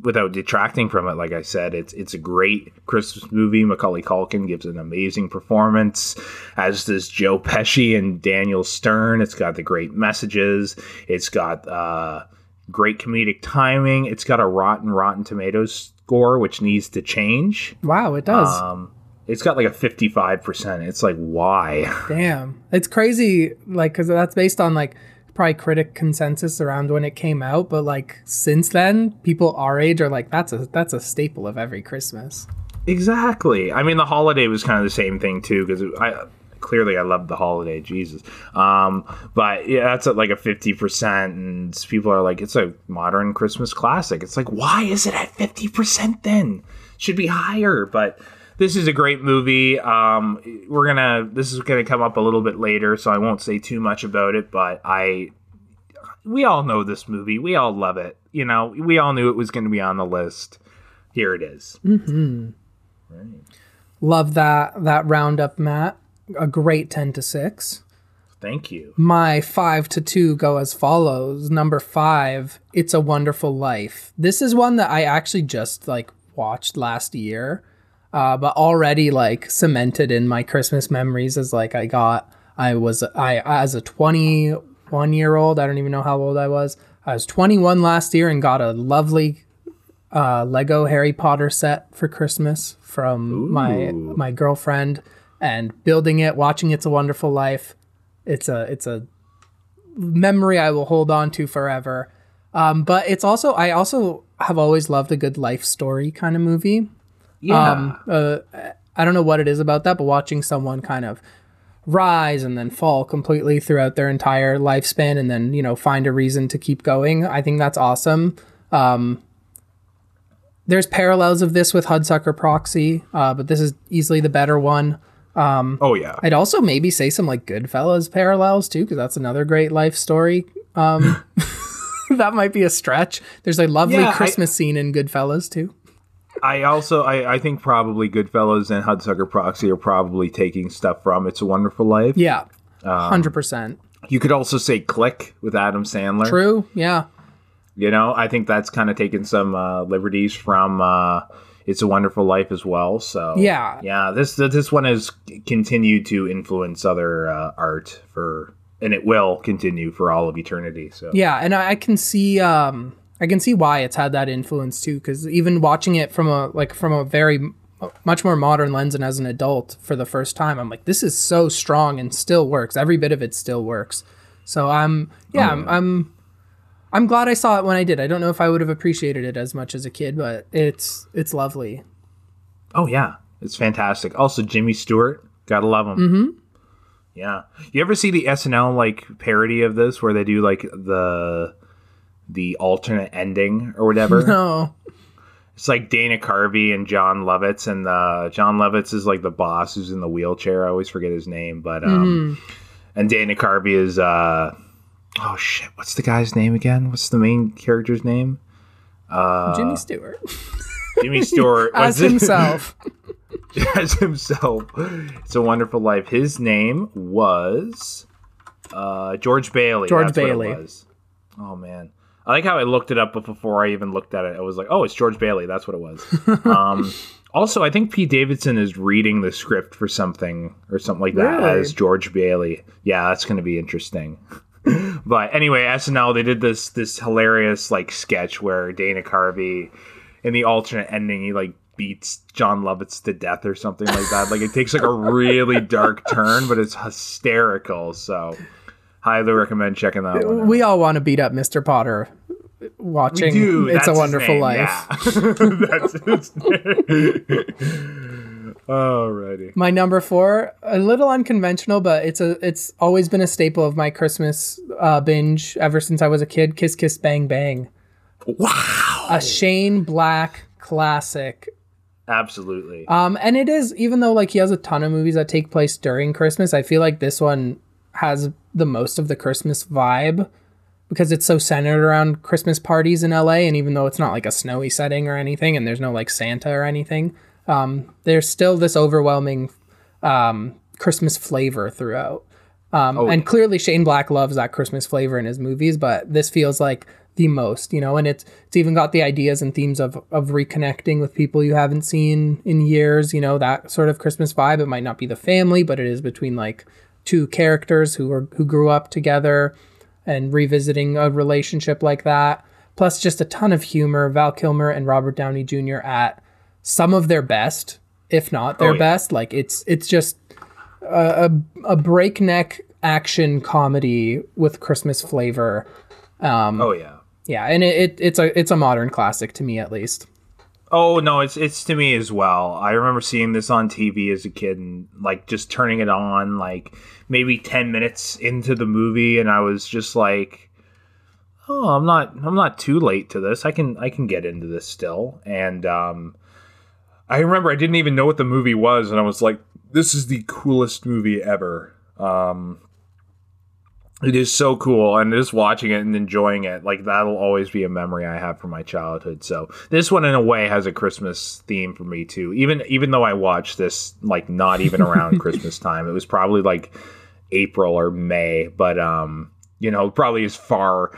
without detracting from it, like I said, it's it's a great Christmas movie. Macaulay Culkin gives an amazing performance, as does Joe Pesci and Daniel Stern. It's got the great messages. It's got uh, great comedic timing. It's got a rotten Rotten Tomatoes score, which needs to change. Wow, it does. Um, it's got like a fifty-five percent. It's like why? Damn, it's crazy. Like, because that's based on like probably critic consensus around when it came out, but like since then, people our age are like, that's a that's a staple of every Christmas. Exactly. I mean, the holiday was kind of the same thing too, because I clearly I love the holiday, Jesus. Um, but yeah, that's at like a fifty percent, and people are like, it's a modern Christmas classic. It's like, why is it at fifty percent? Then should be higher, but this is a great movie. Um, we're gonna this is gonna come up a little bit later, so I won't say too much about it. But I, we all know this movie. We all love it. You know, we all knew it was going to be on the list. Here it is. Mm-hmm. Right. Love that that roundup, Matt. A great ten to six. Thank you. My five to two go as follows. Number five, It's a Wonderful Life. This is one that I actually just like watched last year, uh, but already like cemented in my Christmas memories as like I got. I was I as a twenty one year old. I don't even know how old I was. I was twenty one last year and got a lovely uh, Lego Harry Potter set for Christmas from Ooh. my my girlfriend and building it, watching It's a Wonderful Life. It's a it's a memory I will hold on to forever. Um, but it's also I also have always loved a good life story kind of movie. Yeah. Um, uh, I don't know what it is about that, but watching someone kind of rise and then fall completely throughout their entire lifespan and then you know find a reason to keep going, I think that's awesome. Um, there's parallels of this with Hudsucker Proxy, uh, but this is easily the better one. Um, oh yeah. I'd also maybe say some like Goodfellas parallels too, because that's another great life story. Um, that might be a stretch. There's a lovely yeah, Christmas I, scene in Goodfellas too. I also I, I think probably Goodfellas and Hudsucker Proxy are probably taking stuff from It's a Wonderful Life. Yeah, um, hundred um, percent. You could also say Click with Adam Sandler. True. Yeah. You know, I think that's kind of taken some uh, liberties from uh, It's a Wonderful Life as well. So yeah, yeah. This this one has continued to influence other uh, art for, and it will continue for all of eternity. So yeah, and I can see. Um, I can see why it's had that influence too, because even watching it from a like from a very much more modern lens and as an adult for the first time, I'm like, this is so strong and still works. Every bit of it still works. So I'm yeah, oh, yeah. I'm, I'm I'm glad I saw it when I did. I don't know if I would have appreciated it as much as a kid, but it's it's lovely. Oh yeah, it's fantastic. Also, Jimmy Stewart, gotta love him. Mm-hmm. Yeah, you ever see the SNL like parody of this where they do like the the alternate ending or whatever? No. It's like Dana Carvey and Jon Lovitz, and uh, Jon Lovitz is like the boss who's in the wheelchair. I always forget his name, but um, mm-hmm. and Dana Carvey is uh oh shit, what's the guy's name again? What's the main character's name? Uh, Jimmy Stewart. Jimmy Stewart as himself. as himself. It's a Wonderful Life. His name was uh, George Bailey. George Bailey. Oh man. I like how I looked it up before I even looked at it. I was like, "Oh, it's George Bailey." That's what it was. um, also, I think Pete Davidson is reading the script for something or something like that really? as George Bailey. Yeah, that's going to be interesting but anyway, SNL they did this this hilarious like sketch where Dana Carvey in the alternate ending he like beats Jon Lovitz to death or something like that. Like it takes like a really dark turn, but it's hysterical. So highly recommend checking that one. Out. We all want to beat up Mr. Potter watching It's a Wonderful Life. Yeah. Alrighty. My number four, a little unconventional, but it's a it's always been a staple of my Christmas uh, binge ever since I was a kid. Kiss Kiss Bang Bang. Wow. A Shane Black classic. Absolutely. Um, and it is even though like he has a ton of movies that take place during Christmas. I feel like this one has the most of the Christmas vibe because it's so centered around Christmas parties in LA. And even though it's not like a snowy setting or anything, and there's no like Santa or anything, um, there's still this overwhelming um, Christmas flavor throughout. Um, Oh, and clearly Shane Black loves that Christmas flavor in his movies, but this feels like the most, you know, and it's it's even got the ideas and themes of of reconnecting with people you haven't seen in years, you know, that sort of Christmas vibe. It might not be the family, but it is between like two characters who are who grew up together and revisiting a relationship like that. Plus just a ton of humor. Val Kilmer and Robert Downey Jr. at some of their best, if not their Oh, yeah. best. Like it's it's just a, a, a breakneck action comedy with Christmas flavor. Um, oh yeah. Yeah, and it, it it's a it's a modern classic to me at least. Oh no, it's it's to me as well. I remember seeing this on TV as a kid and like just turning it on like maybe 10 minutes into the movie and I was just like oh, I'm not I'm not too late to this. I can I can get into this still. And um I remember I didn't even know what the movie was and I was like this is the coolest movie ever. Um it is so cool and just watching it and enjoying it like that'll always be a memory i have from my childhood so this one in a way has a christmas theme for me too even even though i watched this like not even around christmas time it was probably like april or may but um you know probably as far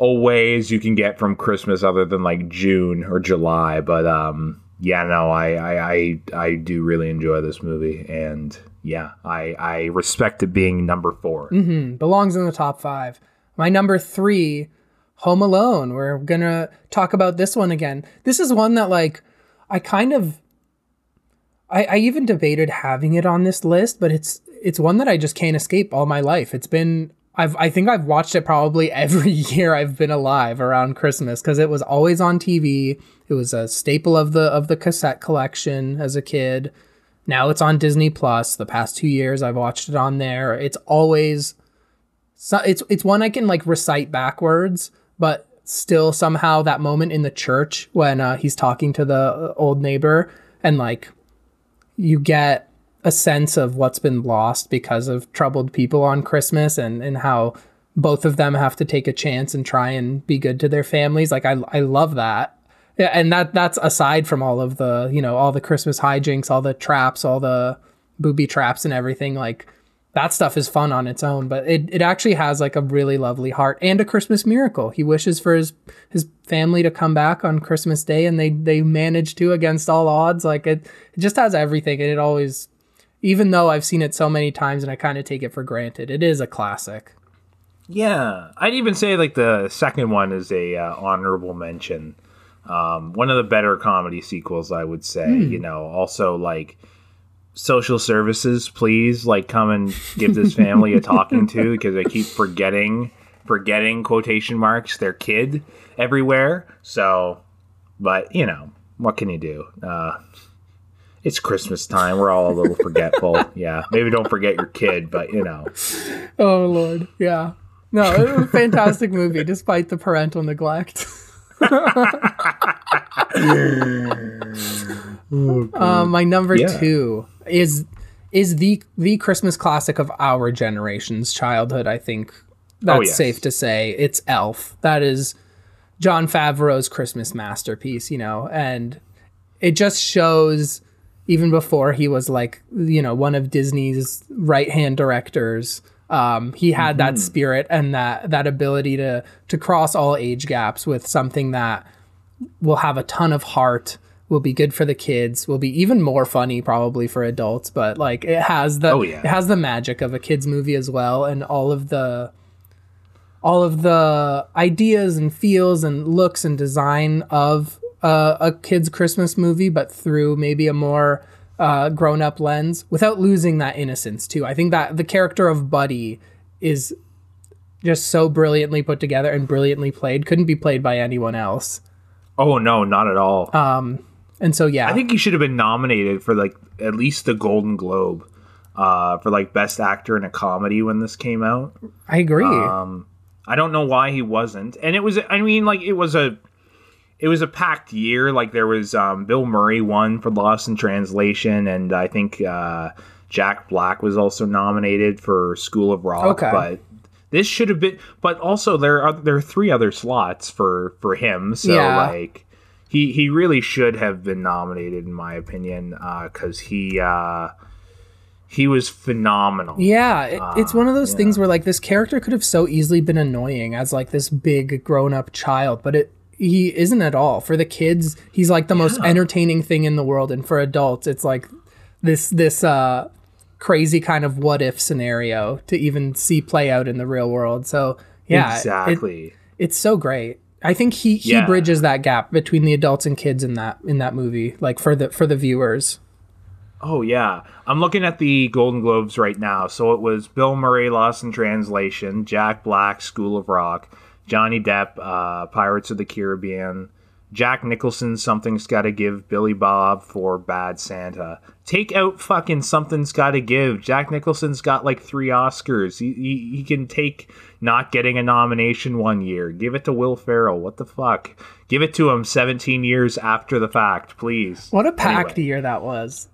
away as you can get from christmas other than like june or july but um yeah no i i i, I do really enjoy this movie and yeah i i respect it being number 4 mm-hmm. belongs in the top five. My number three, Home Alone. We're gonna talk about this one again. This is one that like I kind of I, I even debated having it on this list, but it's it's one that I just can't escape all my life. It's been I've I think I've watched it probably every year I've been alive around Christmas because it was always on TV. It was a staple of the of the cassette collection as a kid. Now it's on Disney Plus. The past two years I've watched it on there. It's always it's it's one I can like recite backwards, but still somehow that moment in the church when uh, he's talking to the uh, old neighbor and like you get a sense of what's been lost because of troubled people on Christmas and and how both of them have to take a chance and try and be good to their families. Like I I love that. And that that's aside from all of the, you know, all the Christmas hijinks, all the traps, all the booby traps and everything like that stuff is fun on its own, but it, it actually has like a really lovely heart and a Christmas miracle. He wishes for his his family to come back on Christmas Day and they they manage to against all odds. Like it it just has everything and it always even though I've seen it so many times and I kind of take it for granted, it is a classic. Yeah, I'd even say like the second one is a uh, honorable mention. Um, one of the better comedy sequels, I would say. You know, also like social services, please like come and give this family a talking to because I keep forgetting forgetting quotation marks their kid everywhere. So, but you know, what can you do? Uh, it's Christmas time. We're all a little forgetful. yeah, maybe don't forget your kid, but you know. Oh lord. Yeah. No, it was a fantastic movie despite the parental neglect. um, my number Yeah. two is is the the Christmas classic of our generation's childhood. I think that's Oh, yes. safe to say. It's Elf. That is Jon Favreau's Christmas masterpiece. You know, and it just shows even before he was like you know one of Disney's right hand directors. Um, he had that spirit and that that ability to to cross all age gaps with something that will have a ton of heart will be good for the kids will be even more funny probably for adults but like it has the Oh, yeah. it has the magic of a kids movie as well and all of the all of the ideas and feels and looks and design of uh, a kids christmas movie but through maybe a more uh, grown-up lens without losing that innocence too i think that the character of buddy is just so brilliantly put together and brilliantly played couldn't be played by anyone else Oh no, not at all. and so yeah I think he should have been nominated for like at least the Golden Globe uh, for like best actor in a comedy when this came out. i agree Um, I don't know why he wasn't, and it was. I mean, like it was a, it was a packed year. Like there was um, Bill Murray won for Lost in Translation, and I think uh, Jack Black was also nominated for School of Rock. Okay. But this should have been. But also there are there are three other slots for for him. So Yeah. like he he really should have been nominated in my opinion because he uh, he was phenomenal. Yeah, it, it's one of those yeah. things where like this character could have so easily been annoying as like this big grown-up child, but it he isn't at all. For the kids, he's like the most entertaining thing in the world, and for adults, it's like this this uh crazy kind of what if scenario to even see play out in the real world. So yeah, it- exactly. it's so great. I think he he Yeah. bridges that gap between the adults and kids in that in that movie, like for the for the viewers. Oh yeah, I'm looking at the Golden Globes right now. So it was Bill Murray, Lost in Translation, Jack Black, School of Rock, Johnny Depp, uh, Pirates of the Caribbean, Jack Nicholson, Something's Got to Give, Billy Bob for Bad Santa. Take out fucking Something's Got to Give. Jack Nicholson's got like three Oscars. He, he he can take not getting a nomination one year. Give it to Will Ferrell. What the fuck? Give it to him 17 years after the fact, please. What a packed Anyway. year that was.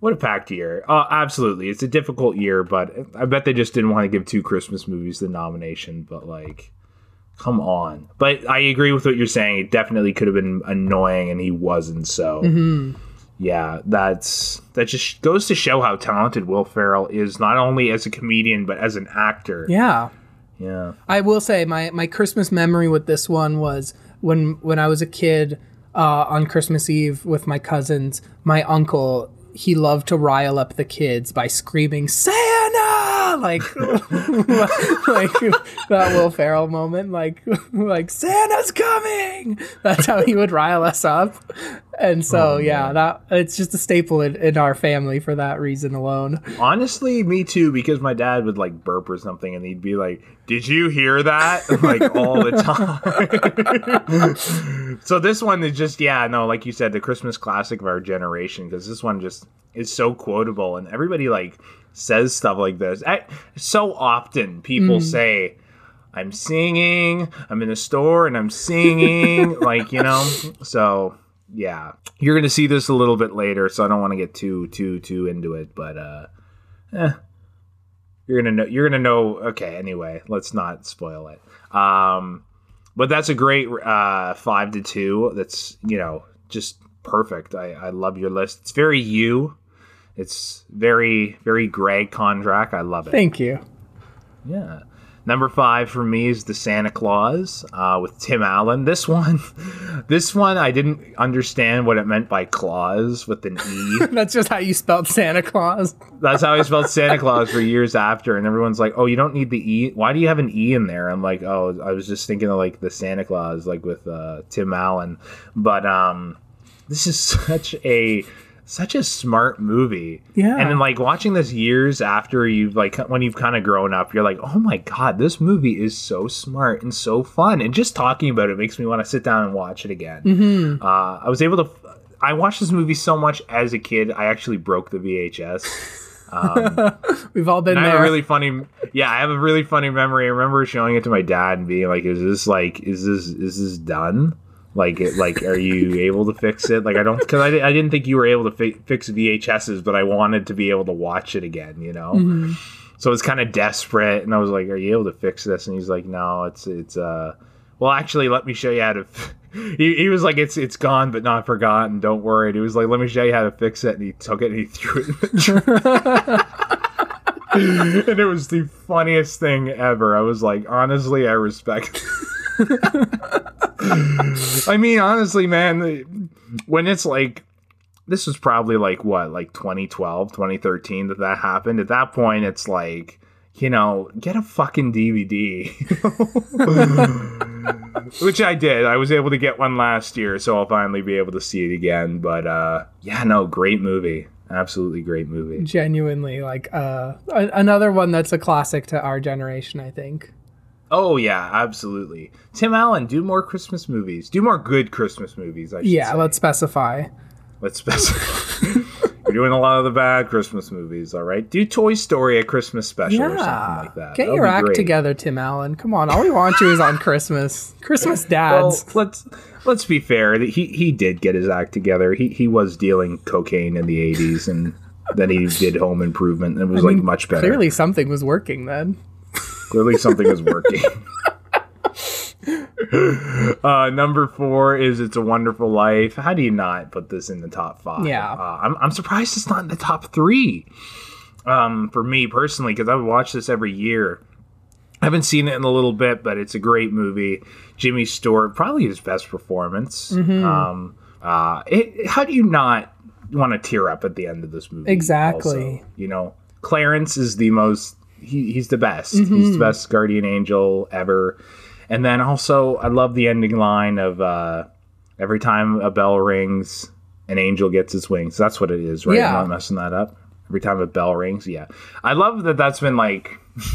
What a packed year. Uh, absolutely. It's a difficult year, but I bet they just didn't want to give two Christmas movies the nomination, but like come on. But I agree with what you're saying. It definitely could have been annoying and he wasn't so. Yeah, that's that just goes to show how talented Will Ferrell is not only as a comedian but as an actor. Yeah. Yeah. I will say my my Christmas memory with this one was when when I was a kid uh, on Christmas Eve with my cousins. My uncle he loved to rile up the kids by screaming Santa like like that Will Ferrell moment like like Santa's coming. That's how he would rile us up. And so oh, yeah, that it's just a staple in, in our family for that reason alone. Honestly, me too, because my dad would like burp or something and he'd be like, Did you hear that? like all the time. so this one is just, yeah, no, like you said, the Christmas classic of our generation, because this one just is so quotable and everybody like says stuff like this. I, so often people say, I'm singing, I'm in a store and I'm singing, like, you know? So yeah. You're gonna see this a little bit later, so I don't want to get too too too into it, but uh eh, you're gonna know you're gonna know okay anyway let's not spoil it. Um but that's a great uh five to two. That's you know just perfect. I i love your list. It's very you it's very very greg contract i love it Thank you. yeah number five for me is the santa claus uh with tim allen this one this one i didn't understand what it meant by claus with an e That's just how you spelled Santa Claus. That's how I spelled Santa Claus for years after, and everyone's like, "Oh, you don't need the e. Why do you have an e in there?" I'm like, "Oh, I was just thinking of like the Santa Claus, like with uh, Tim Allen." But um, this is such a such a smart movie. Yeah. And then like watching this years after you've like when you've kind of grown up, you're like, "Oh my god, this movie is so smart and so fun." And just talking about it makes me want to sit down and watch it again. Mm-hmm. Uh, I was able to. I watched this movie so much as a kid. I actually broke the VHS. We've all been I have a really funny, yeah, I have a really funny memory. I remember showing it to my dad and being like, "Is this like, is this, is this done? Like, it, like, are you able to fix it? Like, I don't, because I, I didn't think you were able to fi- fix VHSs, but I wanted to be able to watch it again, you know." Mm-hmm. So it's kind of desperate, and I was like, "Are you able to fix this?" And he's like, "No, it's, it's, uh, well, actually, let me show you how to." F-. He, he was like, "It's it's gone, but not forgotten. Don't worry." And he was like, "Let me show you how to fix it." And he took it and he threw it in the and it was the funniest thing ever. I was like, honestly, I respect. I mean, honestly, man, when it's like, this was probably like what, like 2012, 2013 that that happened. At that point, it's like, you know, get a fucking DVD. Which I did. I was able to get one last year, so I'll finally be able to see it again. But uh, yeah, no, great movie. Absolutely great movie. Genuinely, like uh, a- another one that's a classic to our generation. I think. Oh yeah, absolutely. Tim Allen, do more Christmas movies. Do more good Christmas movies. I should Yeah, say. let's specify. let's specify. You're doing a lot of the bad Christmas movies, all right? Do Toy Story a Christmas special or something like that. Get That'll your act great. together, Tim Allen. Come on. All we want you is on Christmas. Christmas Well, dads. let's let's be fair. He he did get his act together. He he was dealing cocaine in the '80s, and then he did Home Improvement, and it was like much better. Clearly something was working then. Clearly something is working. uh, number four is "It's a Wonderful Life." How do you not put this in the top five? Yeah. uh, I'm I'm surprised it's not in the top three. Um, for me personally, because I would watch this every year. I haven't seen it in a little bit, but it's a great movie. Jimmy Stewart, probably his best performance. Mm-hmm. Um, uh, it, how do you not want to tear up at the end of this movie? Exactly. also? You know, Clarence is the most. He, he's the best. Mm-hmm. He's the best guardian angel ever. And then also, I love the ending line of uh, every time a bell rings, an angel gets its wings. That's what it is, right? Yeah. I'm not messing that up. Every time a bell rings, yeah. I love that. That's been like.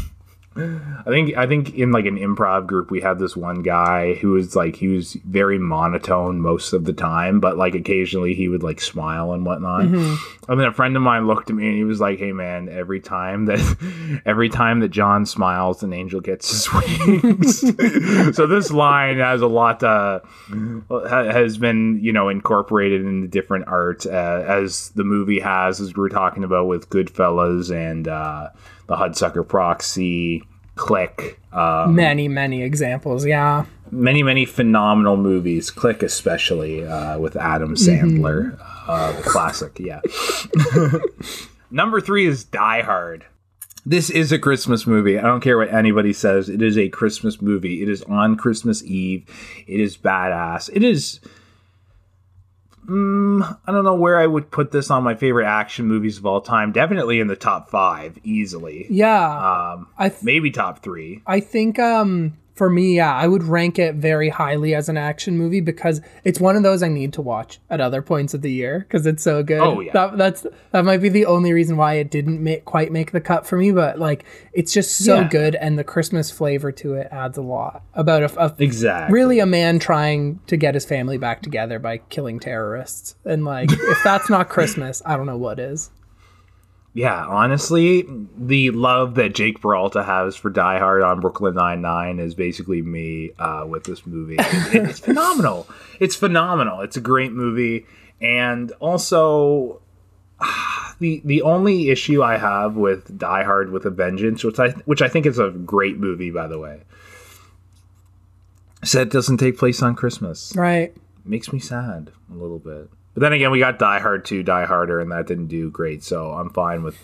I think I think in like an improv group we had this one guy who was like he was very monotone most of the time, but like occasionally he would like smile and whatnot. And then a friend of mine looked at me and he was like, "Hey man, every time that every time that John smiles, an angel gets his wings." so this line has a lot uh, has been you know incorporated into different art uh, as the movie has, as we were talking about with Goodfellas and uh, the Hudsucker Proxy, Click. Uh, Many, many examples. Yeah. many many phenomenal movies click especially uh, with adam sandler uh, the classic yeah number three is die hard this is a christmas movie i don't care what anybody says it is a christmas movie it is on christmas eve it is badass it is mm, i don't know where i would put this on my favorite action movies of all time. Definitely in the top five easily. Yeah. um, I th- maybe top three. I think um for me, yeah, I would rank it very highly as an action movie because it's one of those I need to watch at other points of the year because it's so good. Oh, yeah. that, that's that might be the only reason why it didn't make, quite make the cut for me. But like, it's just so Yeah. good, and the Christmas flavor to it adds a lot. About a, a exactly really a man trying to get his family back together by killing terrorists, and like, if that's not Christmas, I don't know what is. Yeah, honestly, the love that Jake Peralta has for Die Hard on Brooklyn Nine Nine is basically me uh, with this movie. It- it's phenomenal. It's phenomenal. It's a great movie, and also the the only issue I have with Die Hard with a Vengeance, which I which I think is a great movie, by the way, is that it doesn't take place on Christmas Right. makes me sad a little bit. But then again, we got Die Hard 2, Die Harder, and that didn't do great. So I'm fine with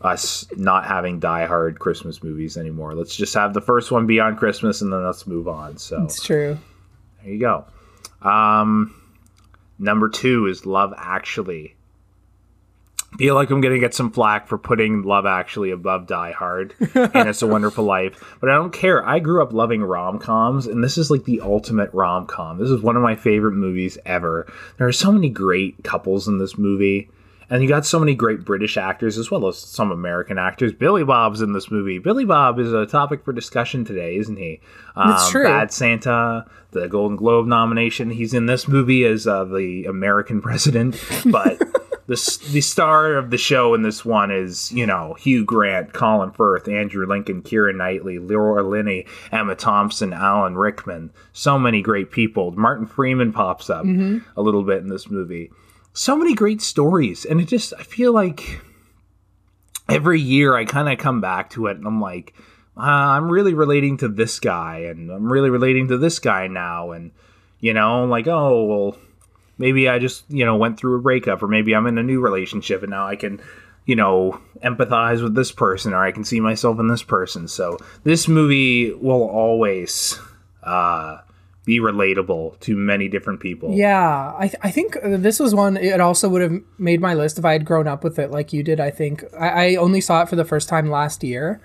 us not having Die Hard Christmas movies anymore. Let's just have the first one be on Christmas, and then let's move on. So It's true. there you go. Um, number two is Love Actually. Feel like I'm gonna get some flack for putting Love Actually above Die Hard and It's a Wonderful Life, but I don't care. I grew up loving rom coms, and this is like the ultimate rom com. This is one of my favorite movies ever. There are so many great couples in this movie, and you got so many great British actors as well as some American actors. Billy Bob's in this movie. Billy Bob is a topic for discussion today, isn't he? Um, It's true. Bad Santa, the Golden Globe nomination. He's in this movie as uh, the American president, but the the star of the show in this one is you know Hugh Grant, Colin Firth, Andrew Lincoln, Keira Knightley, Laura Linney, Emma Thompson, Alan Rickman. So many great people. Martin Freeman pops up a little bit in this movie. So many great stories, and it just I feel like every year I kind of come back to it and I'm like, uh, I'm really relating to this guy and I'm really relating to this guy now. And, you know, like, oh, well, maybe I just, you know, went through a breakup or maybe I'm in a new relationship and now I can, you know, empathize with this person or I can see myself in this person. So this movie will always uh, be relatable to many different people. Yeah, I, th- I think this was one. It also would have made my list if I had grown up with it like you did. I think I, I only saw it for the first time last year,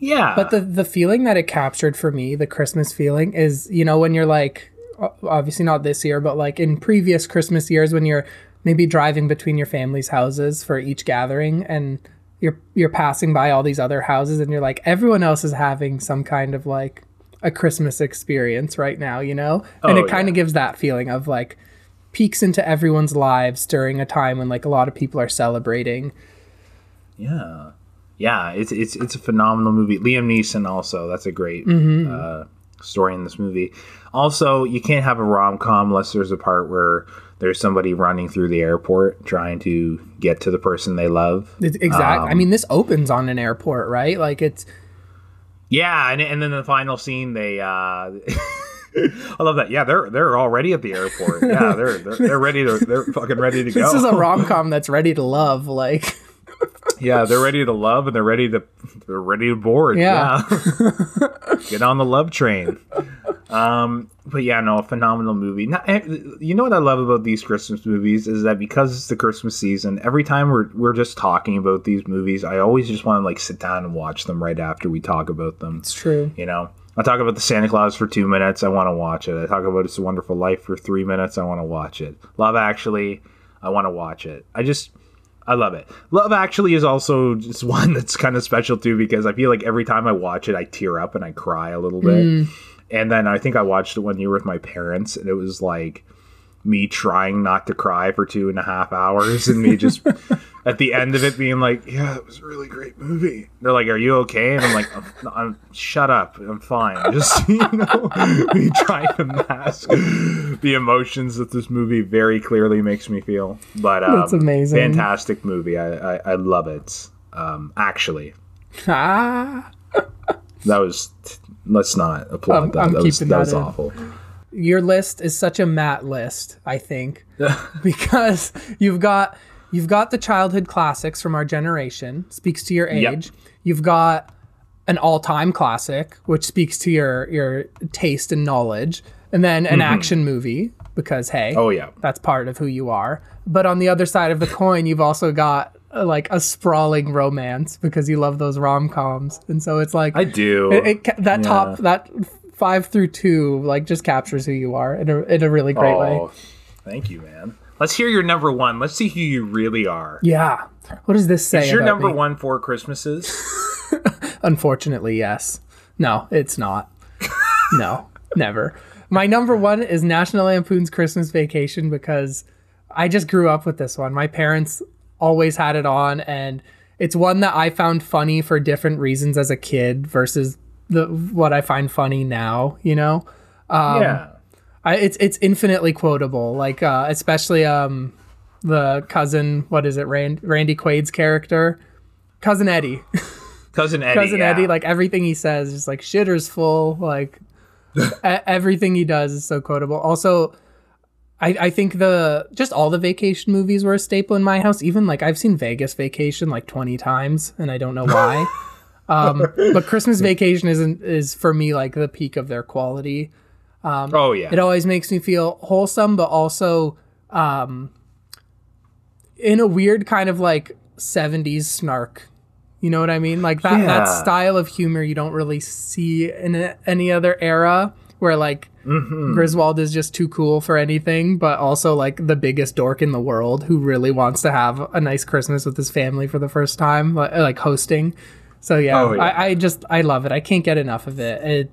Yeah. but the the feeling that it captured for me, the Christmas feeling, is you know when you're like, obviously not this year, but like in previous Christmas years when you're maybe driving between your family's houses for each gathering and you're you're passing by all these other houses and you're like everyone else is having some kind of like a Christmas experience right now, you know? And Oh, it kind yeah. of gives that feeling of like peeks into everyone's lives during a time when like a lot of people are celebrating. Yeah, yeah, it's it's it's a phenomenal movie. Liam Neeson also that's a great Mm-hmm. uh, story in this movie. Also, you can't have a rom com unless there's a part where there's somebody running through the airport trying to get to the person they love. Exactly. exact. I mean, this opens on an airport, right? Like it's Yeah, and and then the final scene, they. Uh, I love that. Yeah, they're they're already at the airport. Yeah, they're they're, they're ready to they're fucking ready to go. this is a rom com that's ready to love. Like yeah, they're ready to love and they're ready to they're ready to board. Yeah. Yeah. Get on the love train. Um, but yeah, no, a phenomenal movie. Now, eh, you know what I love about these Christmas movies is that because it's the Christmas season, every time we're we're just talking about these movies, I always just want to like sit down and watch them right after we talk about them. it's true. You know, I talk about the Santa Clause for two minutes. I want to watch it. I talk about It's a Wonderful Life for three minutes. I want to watch it. Love Actually, I want to watch it. I just, I love it. Love Actually is also just one that's kind of special too because I feel like every time I watch it, I tear up and I cry a little bit. Mm. And then I think I watched it one year with my parents, and it was like me trying not to cry for two and a half hours, and me just at the end of it being like, "Yeah, it was a really great movie." They're like, "Are you okay?" And I'm like, I'm, I'm shut up, I'm fine." Just you know, me trying to mask the emotions that this movie very clearly makes me feel. But um, That's amazing. fantastic movie. I I, I love it. Um, actually, Ah, that was. Let's not applaud I'm- that. I'm that was, that that was awful. Your list is such a Matt list. I think because you've got you've got the childhood classics from our generation, speaks to your Yep. age. You've got an all-time classic, which speaks to your your taste and knowledge, and then an action movie because hey, Mm-hmm. Oh yeah. that's part of who you are. But on the other side of the coin, you've also got uh, like a sprawling romance because you love those rom coms, and so it's like I do. it, it, that Yeah. top that five through two like just captures who you are in a in a really great way. Oh, thank you, man. Let's hear your number one. Let's see who you really are. Yeah. What does this say? Is your number me? one four Christmases? Unfortunately, yes. No, it's not. no, never. My number one is National Lampoon's Christmas Vacation because I just grew up with this one. My parents always had it on, and it's one that I found funny for different reasons as a kid versus the what I find funny now. You know, yeah. I, it's it's infinitely quotable. Like uh, especially um the cousin, what is it, Rand, Randy Quaid's character, cousin Eddie. Cousin Eddie. cousin yeah. Eddie, like everything he says is like shitter's full. Like everything he does is so quotable. Also, I, I think the just all the vacation movies were a staple in my house. Even like I've seen Vegas Vacation like twenty times, and I don't know why. um, but Christmas Vacation isn't is for me like the peak of their quality. oh yeah. It always makes me feel wholesome, but also um, in a weird kind of like 70s snark. You know what I mean? Like that, that style of humor you don't really see in a, any other era where like Griswold is just too cool for anything, but also like the biggest dork in the world who really wants to have a nice Christmas with his family for the first time, like, like hosting. So yeah, Oh, yeah. I, I just I love it. I can't get enough of it. It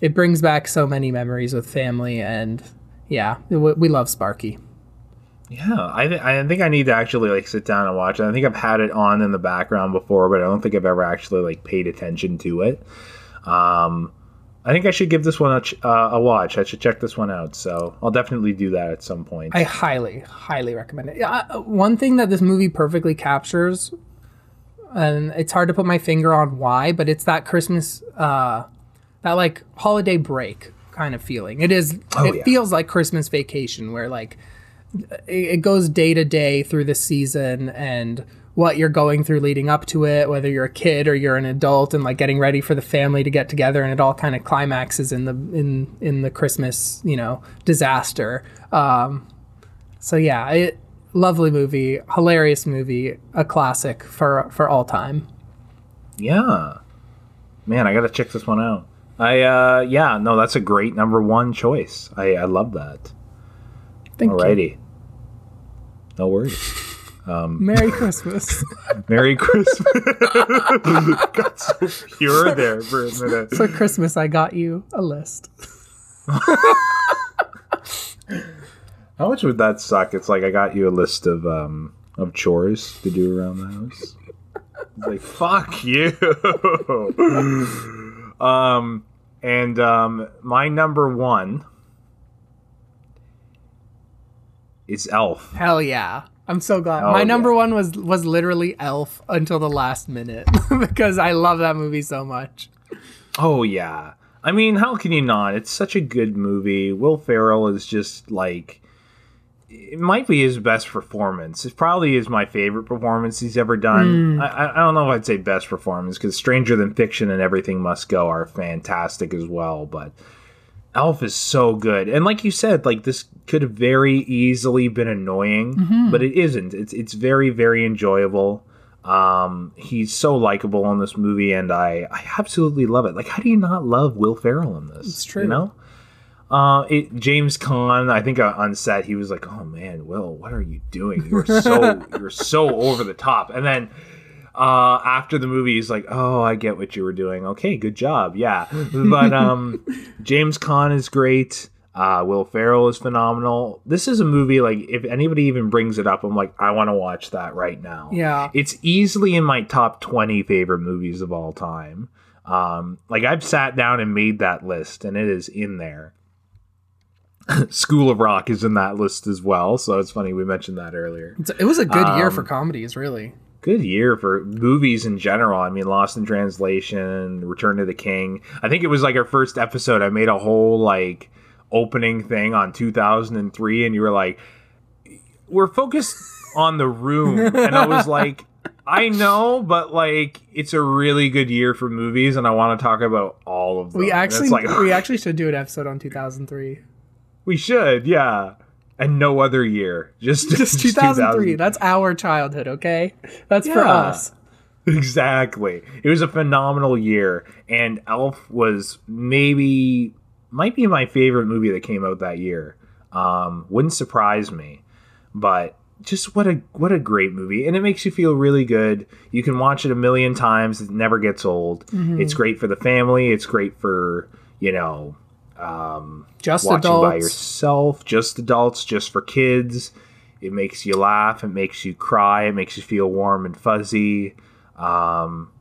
it brings back so many memories with family, and yeah, we, we love Sparky. Yeah, I, th- I think I need to actually like sit down and watch it. I think I've had it on in the background before, but I don't think I've ever actually like paid attention to it. Um, I think I should give this one a, ch- uh, a watch. I should check this one out. So I'll definitely do that at some point. I highly, highly recommend it. Yeah, uh, one thing that this movie perfectly captures, and it's hard to put my finger on why, but it's that Christmas, uh, that like holiday break kind of feeling. It is. it yeah. feels like Christmas vacation, where like it, it goes day to day through the season and what you're going through leading up to it, whether you're a kid or you're an adult, and like getting ready for the family to get together, and it all kind of climaxes in the in in the Christmas, you know, disaster. Um, so yeah, it, lovely movie, hilarious movie, a classic for for all time. yeah, man, I gotta check this one out. I uh, yeah, no, that's a great number one choice. I I love that. Thank you. Alrighty, no worries. Um, Merry Christmas. Merry Christmas. Got so pure there for a minute. for Christmas, I got you a list. How much would that suck? It's like I got you a list of um of chores to do around the house. It's like fuck you. um and um my number one is Elf. Hell yeah. I'm so glad. Oh, My number yeah. one was was literally Elf until the last minute because I love that movie so much. Oh yeah. I mean, how can you not? It's such a good movie. Will Ferrell is just like it might be his best performance. It probably is my favorite performance he's ever done. I, I I don't know if I'd say best performance because Stranger Than Fiction and Everything Must Go are fantastic as well. But Elf is so good, and like you said, like this could have very easily been annoying, but it isn't. It's it's very very enjoyable. Um, he's so likable in this movie, and I I absolutely love it. Like, how do you not love Will Ferrell in this? It's true. You know. Uh, it, James Caan, I think uh, on set he was like, "Oh man, Will, what are you doing? You're so you're so over the top." And then uh, after the movie, he's like, "Oh, I get what you were doing. Okay, good job. Yeah." But um, James Caan is great. Uh, Will Ferrell is phenomenal. This is a movie like if anybody even brings it up, I'm like, I want to watch that right now. Yeah. It's easily in my top 20 favorite movies of all time. Um, like I've sat down and made that list, and it is in there. School of Rock is in that list as well, so it's funny we mentioned that earlier. It's, it was a good year Um, for comedies, really. Good year for movies in general. I mean, Lost in Translation, Return to the King. I think it was like our first episode. I made a whole like opening thing on 2003, and you were like, "We're focused on the room," and I was like. I know, but like it's a really good year for movies, and I want to talk about all of them. We actually like we actually should do an episode on 2003. We should, yeah, and no other year, just Just 2003. That's our childhood, okay? That's for us. Exactly. It was a phenomenal year, and Elf was maybe might be my favorite movie that came out that year. Um, wouldn't surprise me, but just what a what a great movie, and it makes you feel really good. You can watch it a million times; it never gets old. It's great for the family. It's great for you know um, Just watching by yourself, just adults, just for kids. It makes you laugh. It makes you cry. It makes you feel warm and fuzzy. Um,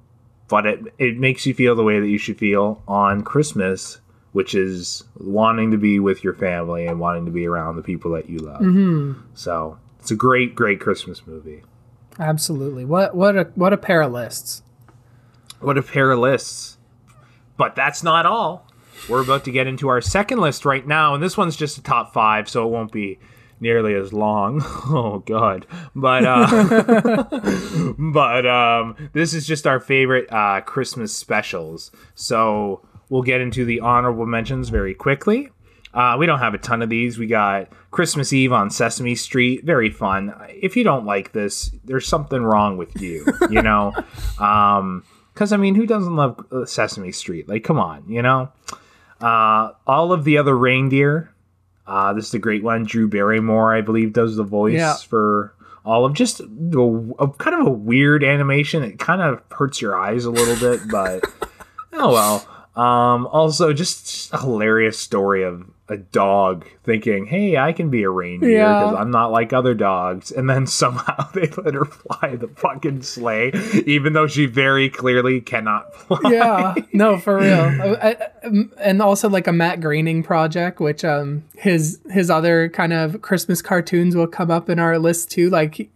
but it it makes you feel the way that you should feel on Christmas, which is wanting to be with your family and wanting to be around the people that you love. So it's a great, great Christmas movie. Absolutely. What what a what a pair of lists. What a pair of lists. But that's not all. We're about to get into our second list right now, and this one's just a top five, so it won't be nearly as long. Oh God! But uh, but um, this is just our favorite uh, Christmas specials. So we'll get into the honorable mentions very quickly. Uh, we don't have a ton of these. We got Christmas Eve on Sesame Street, very fun. If you don't like this, there's something wrong with you, you know. um, because I mean, who doesn't love uh, Sesame Street? Like, come on, you know. Uh, all of the other reindeer. Uh, this is a great one. Drew Barrymore, I believe, does the voice Yeah. for all of just a, a kind of a weird animation. It kind of hurts your eyes a little bit, but oh well. Um, also, just a hilarious story of a dog thinking, "Hey, I can be a reindeer Yeah. because I'm not like other dogs," and then somehow they let her fly the fucking sleigh, even though she very clearly cannot fly. Yeah. No, for real. I- I- um, and also like a Matt Groening project, which um his his other kind of Christmas cartoons will come up in our list too. Like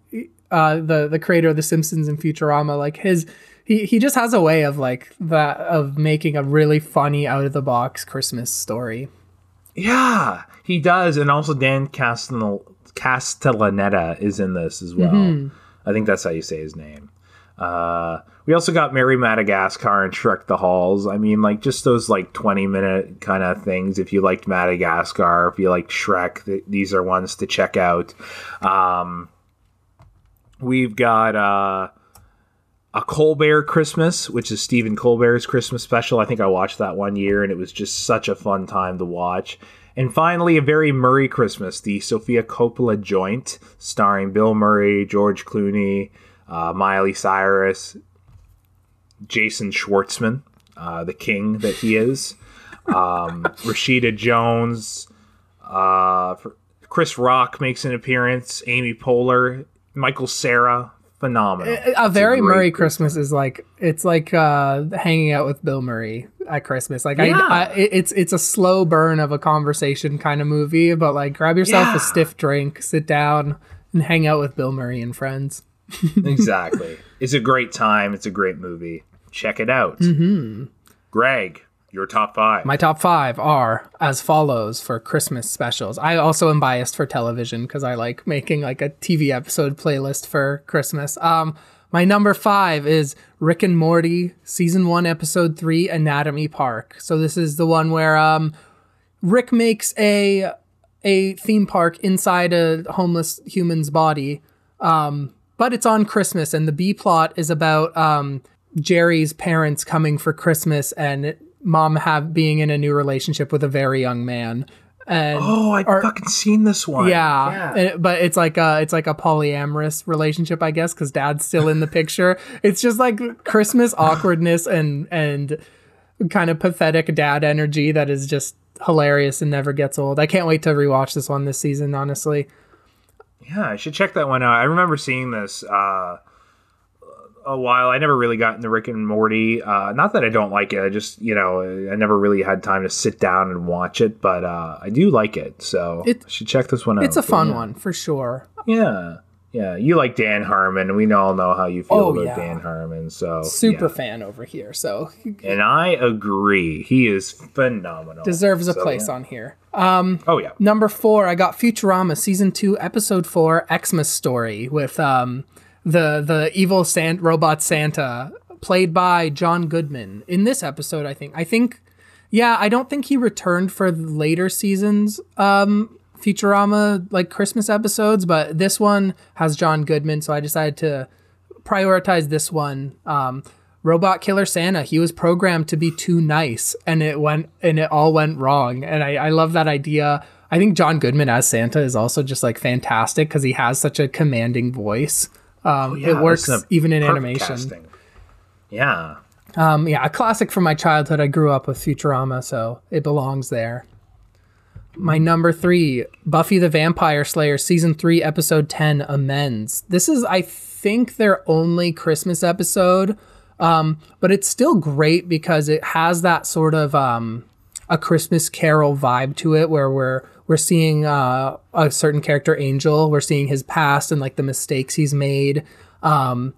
uh the the creator of The Simpsons and Futurama, like his he, he just has a way of like that of making a really funny out of the box Christmas story. Yeah, he does, and also Dan Castel- Castellaneta is in this as well. I think that's how you say his name. Uh, we also got Merry Madagascar and Shrek the Halls. I mean, like just those like twenty minute kind of things. If you liked Madagascar, if you liked Shrek, th- these are ones to check out. Um, we've got uh, a Colbert Christmas, which is Stephen Colbert's Christmas special. I think I watched that one year, and it was just such a fun time to watch. And finally, a very Murray Christmas, the Sofia Coppola joint, starring Bill Murray, George Clooney, uh, Miley Cyrus, Jason Schwartzman, uh, the king that he is, um, Rashida Jones, uh, Chris Rock makes an appearance. Amy Poehler, Michael Cera, phenomenal. a very great Murray Christmas is like it's like uh, hanging out with Bill Murray at Christmas. Like Yeah. I, I, it's it's a slow burn of a conversation kind of movie, but like grab yourself Yeah. a stiff drink, sit down, and hang out with Bill Murray and friends. exactly. It's a great time. It's a great movie. Check it out. Mm-hmm. Greg, your top five. My top five are as follows for Christmas specials. I also am biased for television because I like making like a TV episode playlist for Christmas. Um, my number five is Rick and Morty season one, episode three, Anatomy Park. So this is the one where um, Rick makes a a theme park inside a homeless human's body. Um, but it's on Christmas, and the B plot is about um, Jerry's parents coming for Christmas and mom have being in a new relationship with a very young man. And oh, I've fucking seen this one. yeah, and- but it's like a it's like a polyamorous relationship, I guess, because dad's still in the picture. It's just like Christmas awkwardness and and kind of pathetic dad energy that is just hilarious and never gets old. I can't wait to rewatch this one this season. Honestly, Yeah, I should check that one out. I remember seeing this uh, a while. I never really got into Rick and Morty. Uh, not that I don't like it. I just, you know, I never really had time to sit down and watch it, but uh, I do like it. So It- I should check this one out. it's a fun yeah. one for sure. Yeah. Yeah. You like Dan Harmon, and we all know how you feel Oh, about yeah. Dan Harmon. So Super yeah. fan over here, so And I agree. He is phenomenal. deserves a So, place on here. Oh, yeah. Number four, I got Futurama season two, episode four, Xmas story with um the the evil San- robot Santa played by John Goodman. In this episode, I think I think yeah, I don't think he returned for later seasons um Futurama like Christmas episodes, but this one has John Goodman, so I decided to prioritize this one. Um, Robot Killer Santa, he was programmed to be too nice, and it went and it all went wrong. And I, I love that idea. I think John Goodman as Santa is also just like fantastic because he has such a commanding voice. Um, Yeah, it works even in animation. casting. Yeah. Um, yeah, a classic from my childhood. I grew up with Futurama, so it belongs there. My number three, Buffy the Vampire Slayer, season three, episode 10, Amends. This is, I think, their only Christmas episode, um, but it's still great because it has that sort of um, a Christmas Carol vibe to it, where we're we're seeing uh, a certain character, Angel. We're seeing his past and like the mistakes he's made. Um,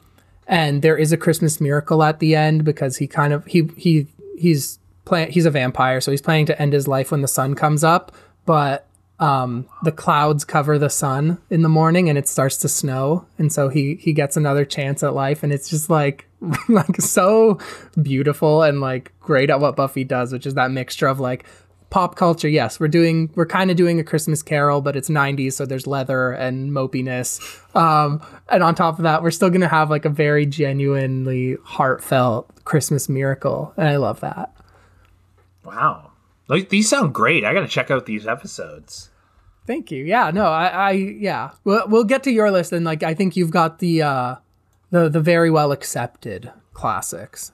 and there is a Christmas miracle at the end because he kind of he he he's plan he's a vampire, so he's planning to end his life when the sun comes up, but um, the clouds cover the sun in the morning and it starts to snow, and so he he gets another chance at life, and it's just like like so beautiful and like great at what Buffy does, which is that mixture of like pop culture yes we're doing we're kind of doing a christmas carol but it's 90s so there's leather and mopiness um and on top of that we're still gonna have like a very genuinely heartfelt christmas miracle and i love that Wow. These sound great. I got to check out these episodes. thank you yeah no i i yeah we'll, we'll get to your list and like i think you've got the uh the the very well accepted classics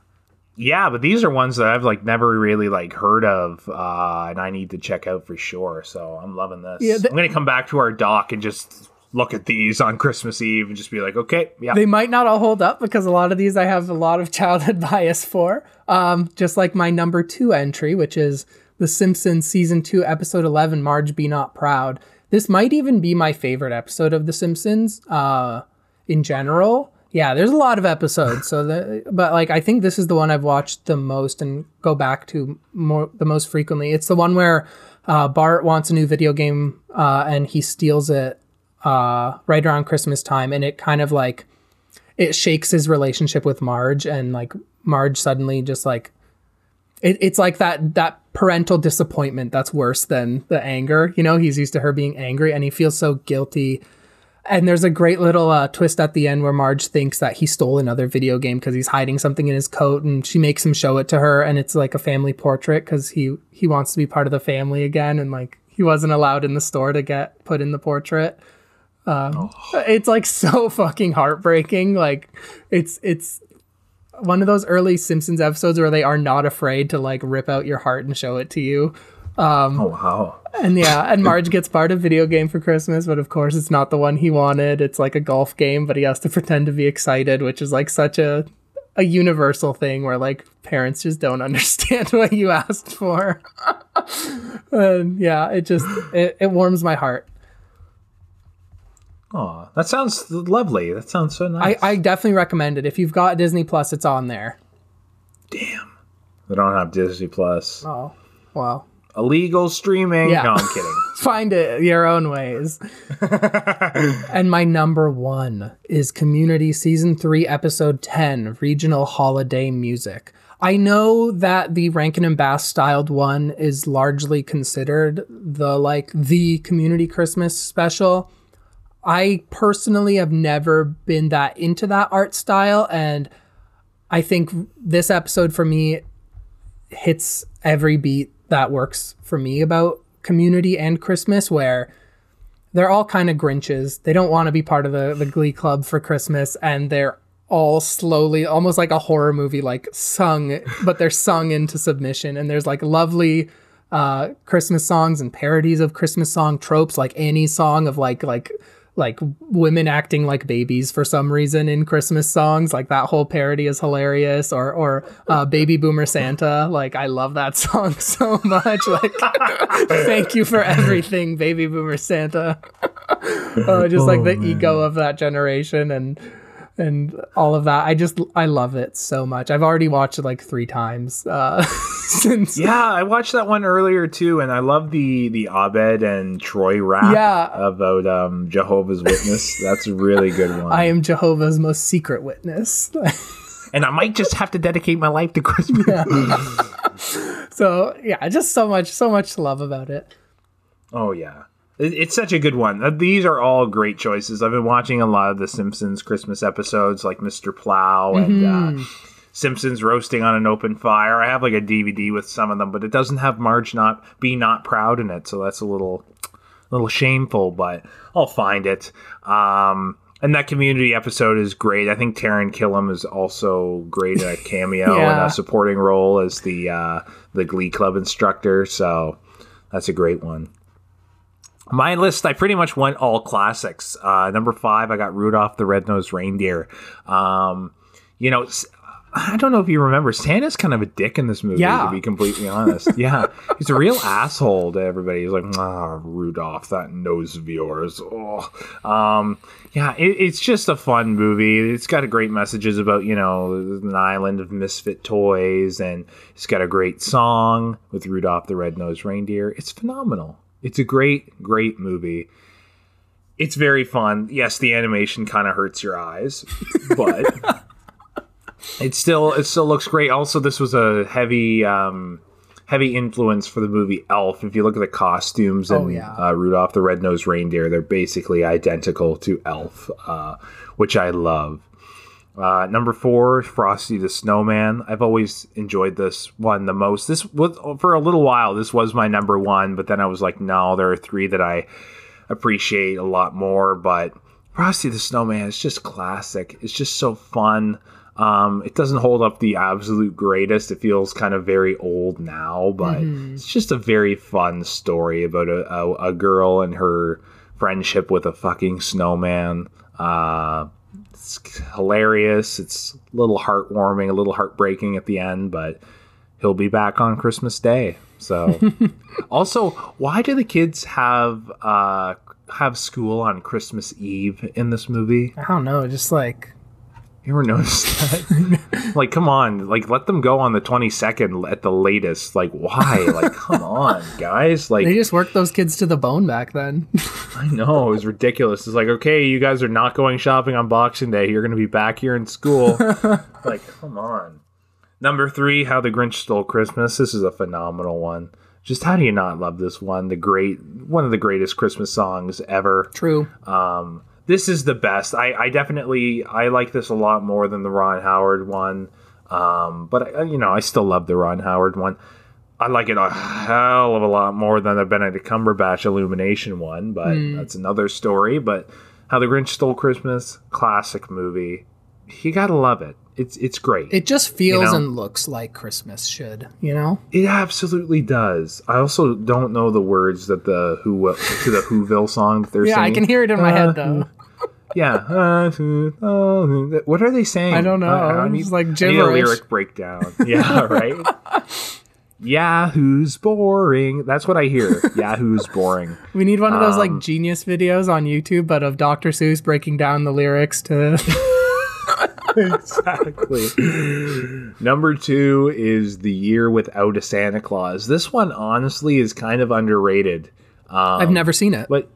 Yeah, but these are ones that I've like never really like heard of, uh, and I need to check out for sure. So I'm loving this. Yeah, the- I'm gonna come back to our doc and just look at these on Christmas Eve and just be like, okay, yeah, they might not all hold up because a lot of these I have a lot of childhood bias for. Um, just like my number two entry, which is The Simpsons season two, episode eleven, Marge Be Not Proud. This might even be my favorite episode of The Simpsons. Uh, in general, yeah, there's a lot of episodes. So, the, but like I think this is the one I've watched the most and go back to more the most frequently. It's the one where uh, Bart wants a new video game uh, and he steals it uh, right around Christmas time, and it kind of like it shakes his relationship with Marge, and like Marge suddenly just like it, it's like that that parental disappointment that's worse than the anger. You know, he's used to her being angry, and he feels so guilty. And there's a great little uh, twist at the end where Marge thinks that he stole another video game because he's hiding something in his coat, and she makes him show it to her, and it's like a family portrait because he he wants to be part of the family again, and like he wasn't allowed in the store to get put in the portrait. Um, It's like so fucking heartbreaking. Like it's it's one of those early Simpsons episodes where they are not afraid to like rip out your heart and show it to you. oh wow. And yeah, and Marge gets Bart a video game for Christmas, but of course it's not the one he wanted. It's like a golf game, but he has to pretend to be excited, which is like such a a universal thing where like parents just don't understand what you asked for. and yeah, it just it, it warms my heart. Oh, that sounds lovely. That sounds so nice. I, I definitely recommend it. If you've got Disney Plus, it's on there. Damn. I don't have Disney Plus. Oh, wow. Illegal streaming. Yeah. No, I'm kidding. Find it your own ways. and my number one is Community Season 3, Episode 10 Regional Holiday Music. I know that the Rankin and Bass styled one is largely considered the like the community Christmas special. I personally have never been that into that art style and I think this episode for me hits every beat that works for me about community and Christmas where they're all kind of Grinches. They don't want to be part of the, the Glee Club for Christmas and they're all slowly, almost like a horror movie, like sung, but they're sung into submission. And there's like lovely uh, Christmas songs and parodies of Christmas song tropes, like Annie's song of like like like women acting like babies for some reason in Christmas songs. Like that whole parody is hilarious. Or or uh, Baby Boomer Santa. Like I love that song so much. Like thank you for everything, Baby Boomer Santa. uh, just like the ego of that generation and and all of that. I just I love it so much. I've already watched it like three times uh, since. Yeah, I watched that one earlier too, and I love the the Abed and Troy rap Yeah. about um, Jehovah's Witness. That's a really good one. I am Jehovah's most secret witness. and I might just have to dedicate my life to Christmas. so yeah, just so much, so much to love about it. Oh yeah. It- It's such a good one. Uh, These are all great choices. I've been watching a lot of the Simpsons Christmas episodes, like Mr. Plow and uh, Simpsons roasting on an open fire. I have like a DVD with some of them, but it doesn't have Marge not be not proud in it, so that's a little, little shameful. But I'll find it. Um, and that community episode is great. I think Taran Killam is also great at a cameo Yeah. and a supporting role as the uh, the Glee Club instructor. So that's a great one. My list, I pretty much went all classics. Uh, number five, I got Rudolph the Red-Nosed Reindeer. Um, you know, I don't know if you remember, Santa's kind of a dick in this movie, Yeah. to be completely honest. yeah, he's a real asshole to everybody. He's like, ah, Rudolph, that nose of yours. Oh. Um, yeah, it, it's just a fun movie. It's got a great messages about, you know, an island of misfit toys, and it's got a great song with Rudolph the Red-Nosed Reindeer. It's phenomenal. It's a great, great movie. It's very fun. Yes, the animation kind of hurts your eyes, but it still it still looks great. Also, this was a heavy um, heavy influence for the movie Elf. If you look at the costumes and Oh, yeah. uh, Rudolph the Red-Nosed Reindeer, they're basically identical to Elf, uh, which I love. Uh, number four, Frosty the Snowman. I've always enjoyed this one the most. This was for a little while. This was my number one, but then I was like, no, there are three that I appreciate a lot more. But Frosty the Snowman is just classic. It's just so fun. Um, it doesn't hold up the absolute greatest. It feels kind of very old now, but it's just a very fun story about a, a, a girl and her friendship with a fucking snowman. Uh, it's hilarious. It's a little heartwarming, a little heartbreaking at the end, but he'll be back on Christmas Day. So, also, why do the kids have uh, have school on Christmas Eve in this movie? I don't know, just like You ever noticed that? like, come on, like let them go on the twenty second at the latest. Like, why? Like, come on, guys. Like, they just worked those kids to the bone back then. I know it was ridiculous. It's like, okay, you guys are not going shopping on Boxing Day. You're going to be back here in school. like, come on. Number three, How the Grinch Stole Christmas. This is a phenomenal one. Just how do you not love this one? The great, one of the greatest Christmas songs ever. True. Um, this is the best. I, I definitely I like this a lot more than the Ron Howard one. Um, but I, you know, I still love the Ron Howard one. I like it a hell of a lot more than the Benedict Cumberbatch Illumination one, but that's another story. But How the Grinch Stole Christmas, classic movie. You gotta love it. It's it's great. It just feels know? and looks like Christmas should, you know? It absolutely does. I also don't know the words that the who to the Whoville song that they're Yeah, singing. I can hear it in my Uh, head though. Yeah. Uh, uh, what are they saying? I don't know. I, I It's need, like need a lyric breakdown. Yeah, right. Yahoo's boring. That's what I hear. Yahoo's boring. We need one of those Um, like genius videos on YouTube, but of Dr. Seuss breaking down the lyrics to. Exactly. Number two is the year without a Santa Claus. This one, honestly, is kind of underrated. Um, I've never seen it. but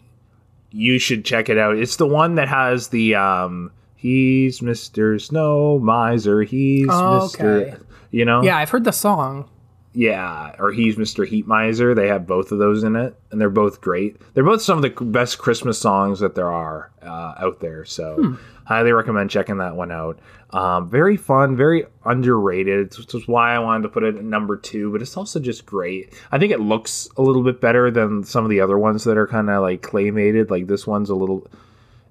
you should check it out. It's the one that has the um he's Mr. Snow Miser, he's Oh, Mr. okay. You know? Yeah, I've heard the song. Yeah, or he's Mr. Heat Miser. They have both of those in it, and they're both great. They're both some of the best Christmas songs that there are uh, out there. So, Hmm. Highly recommend checking that one out. Um, very fun, very underrated, which is why I wanted to put it at number two. But it's also just great. I think it looks a little bit better than some of the other ones that are kind of like claymated. Like this one's a little.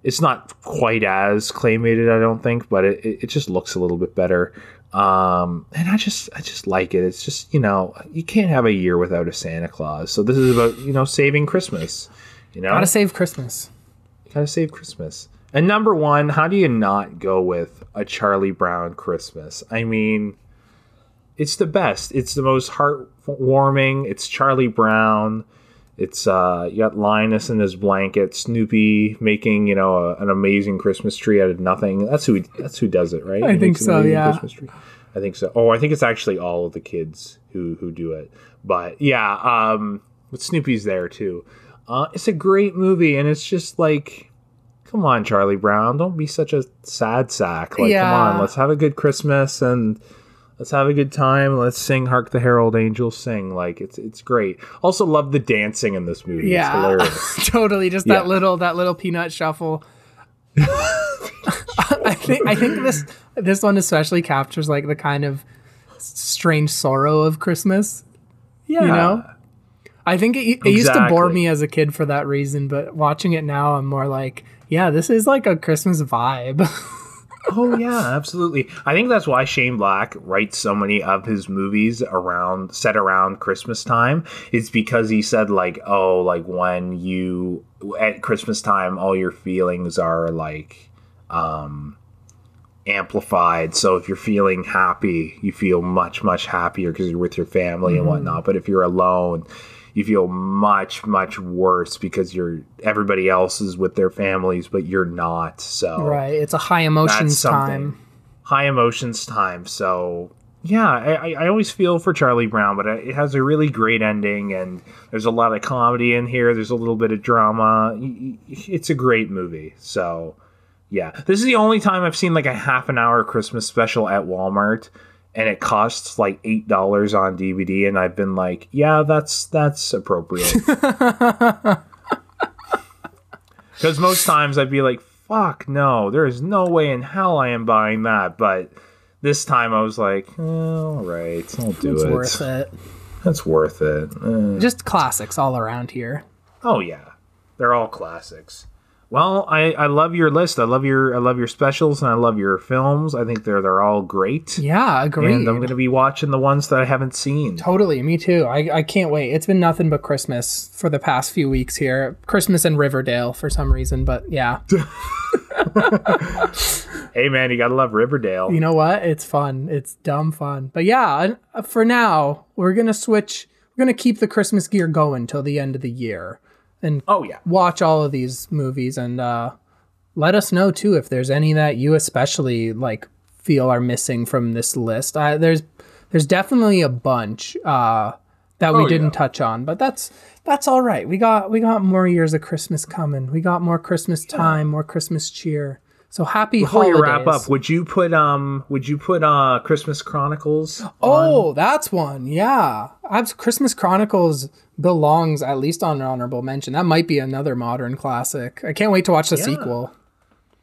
It's not quite as claymated, I don't think, but it, it, it just looks a little bit better um and i just i just like it it's just you know you can't have a year without a santa claus so this is about you know saving christmas you know Gotta save Christmas. gotta save christmas and number one how do you not go with a charlie brown christmas i mean it's the best it's the most heartwarming it's charlie brown it's uh you got linus in his blanket snoopy making you know a, an amazing christmas tree out of nothing that's who that's who does it right I He think so, yeah. I think so. Oh, I think it's actually all of the kids who who do it. But yeah, um, but Snoopy's there too. Uh, it's a great movie, and it's just like, come on, Charlie Brown, don't be such a sad sack. Like, come on, let's have a good Christmas and let's have a good time. Let's sing "Hark the Herald Angels Sing." Like, it's it's great. Also, love the dancing in this movie. It's Yeah. hilarious. totally. Just Yeah. that little that little peanut shuffle. I think I think this this one especially captures like the kind of strange sorrow of Christmas. Yeah, You know? I think it, it used to bore me as a kid for that reason, but watching it now, I'm more like, yeah, this is like a Christmas vibe. Oh yeah, absolutely. I think that's why Shane Black writes so many of his movies around set around Christmas time. It's because he said like, oh, like when you at Christmas time, all your feelings are like um amplified. So if you're feeling happy, you feel much much happier because you're with your family and whatnot. But if you're alone, you feel much much worse because you're everybody else is with their families, but you're not. So right. It's a high emotions time. high emotions time. So yeah, I, I- always feel for Charlie Brown, but it has a really great ending, and there's a lot of comedy in here. There's a little bit of drama. It's a great movie. So yeah, this is the only time I've seen like a half an hour Christmas special at Walmart. And it costs like eight dollars on DVD, and I've been like, "Yeah, that's that's appropriate." Because most times I'd be like, fuck no, there is no way in hell I am buying that. But this time I was like, eh, all right, I'll do It's it. worth it. That's worth it. Eh. Just classics all around here. Oh yeah, they're all classics. Well, I, I love your list. I love your I love your specials and I love your films. I think they're they're all great. Yeah, agreed. And I'm going to be watching the ones that I haven't seen. Totally, me too. I, I can't wait. It's been nothing but Christmas for the past few weeks here. Christmas in Riverdale for some reason, but yeah. Hey man, you got to love Riverdale. You know what? It's fun. It's dumb fun. But yeah, for now, we're going to switch. We're going to keep the Christmas gear going till the end of the year and Oh yeah. watch all of these movies and uh, let us know too if there's any that you especially like feel are missing from this list. Uh, there's there's definitely a bunch uh, that we Oh, didn't yeah. touch on, but that's that's all right. We got we got more years of Christmas coming. We got more Christmas time, more Christmas cheer. So happy Before holidays. you wrap up, would you put um would you put uh Christmas Chronicles? Oh, that's one. Yeah. I've, Christmas Chronicles belongs at least on an honorable mention. That might be another modern classic. I can't wait to watch the sequel.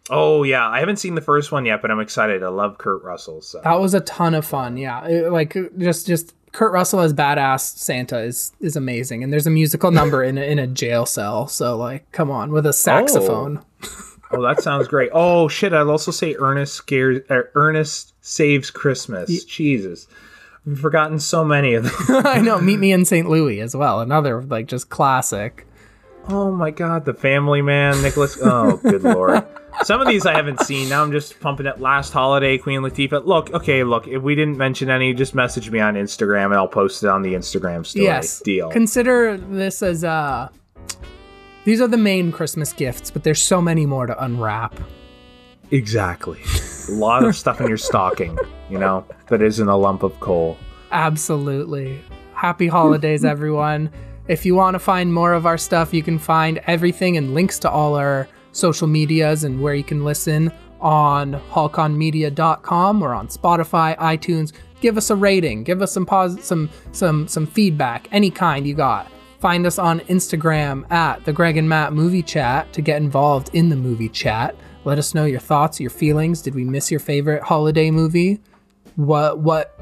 Oh yeah, I haven't seen the first one yet, but I'm excited. I love Kurt Russell. So That was a ton of fun. Yeah. It- like just just Kurt Russell as badass Santa is is amazing. And there's a musical number in a, in a jail cell. So like come on with a saxophone. Oh, that sounds great. Oh shit! I'd also say Ernest scares. Uh, Ernest saves Christmas. Jesus, I've forgotten so many of them. I know. Meet me in St. Louis as well. Another like just classic. Oh my god, the Family Man, Nicholas. Oh, good lord. Some of these I haven't seen. Now I'm just pumping it. Last holiday, Queen Latifah. Look, okay, look. If we didn't mention any, just message me on Instagram and I'll post it on the Instagram story. Yes. Deal. Consider this as uh these are the main Christmas gifts, but there's so many more to unwrap. exactly. A lot of stuff in your stocking, you know, that isn't a lump of coal. Absolutely. Happy holidays, everyone. If you want to find more of our stuff, you can find everything and links to all our social medias and where you can listen on hulkonmedia.com or on Spotify, iTunes. Give us a rating, give us some pos- some some some feedback, any kind you got. Find us on Instagram at the Greg and Matt Movie Chat to get involved in the movie chat. Let us know your thoughts, your feelings. Did we miss your favorite holiday movie? What what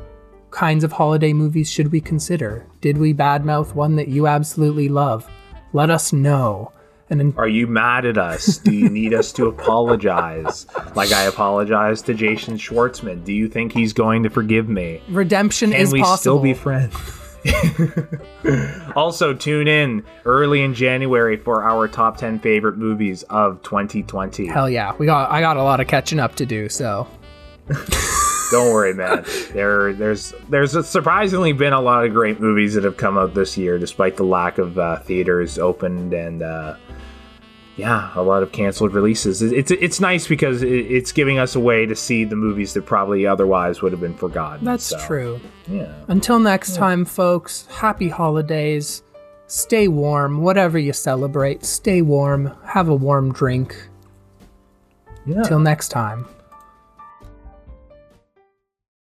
kinds of holiday movies should we consider? Did we badmouth one that you absolutely love? Let us know. And in- Are you mad at us? Do you need us to apologize? Like I apologized to Jason Schwartzman. Do you think he's going to forgive me? redemption Can is we still be friends? also, tune in early in January for our top 10 favorite movies of 2020. Hell yeah, we got I got a lot of catching up to do. So Don't worry, man. There, there's, there's surprisingly been a lot of great movies that have come out this year, despite the lack of uh, theaters opened and, uh, yeah, a lot of canceled releases. It's, it's nice because it's giving us a way to see the movies that probably otherwise would have been forgotten. that's So, true. Yeah. Until next time, folks. Happy holidays. Stay warm. Whatever you celebrate, stay warm. Have a warm drink. Yeah. Till next time.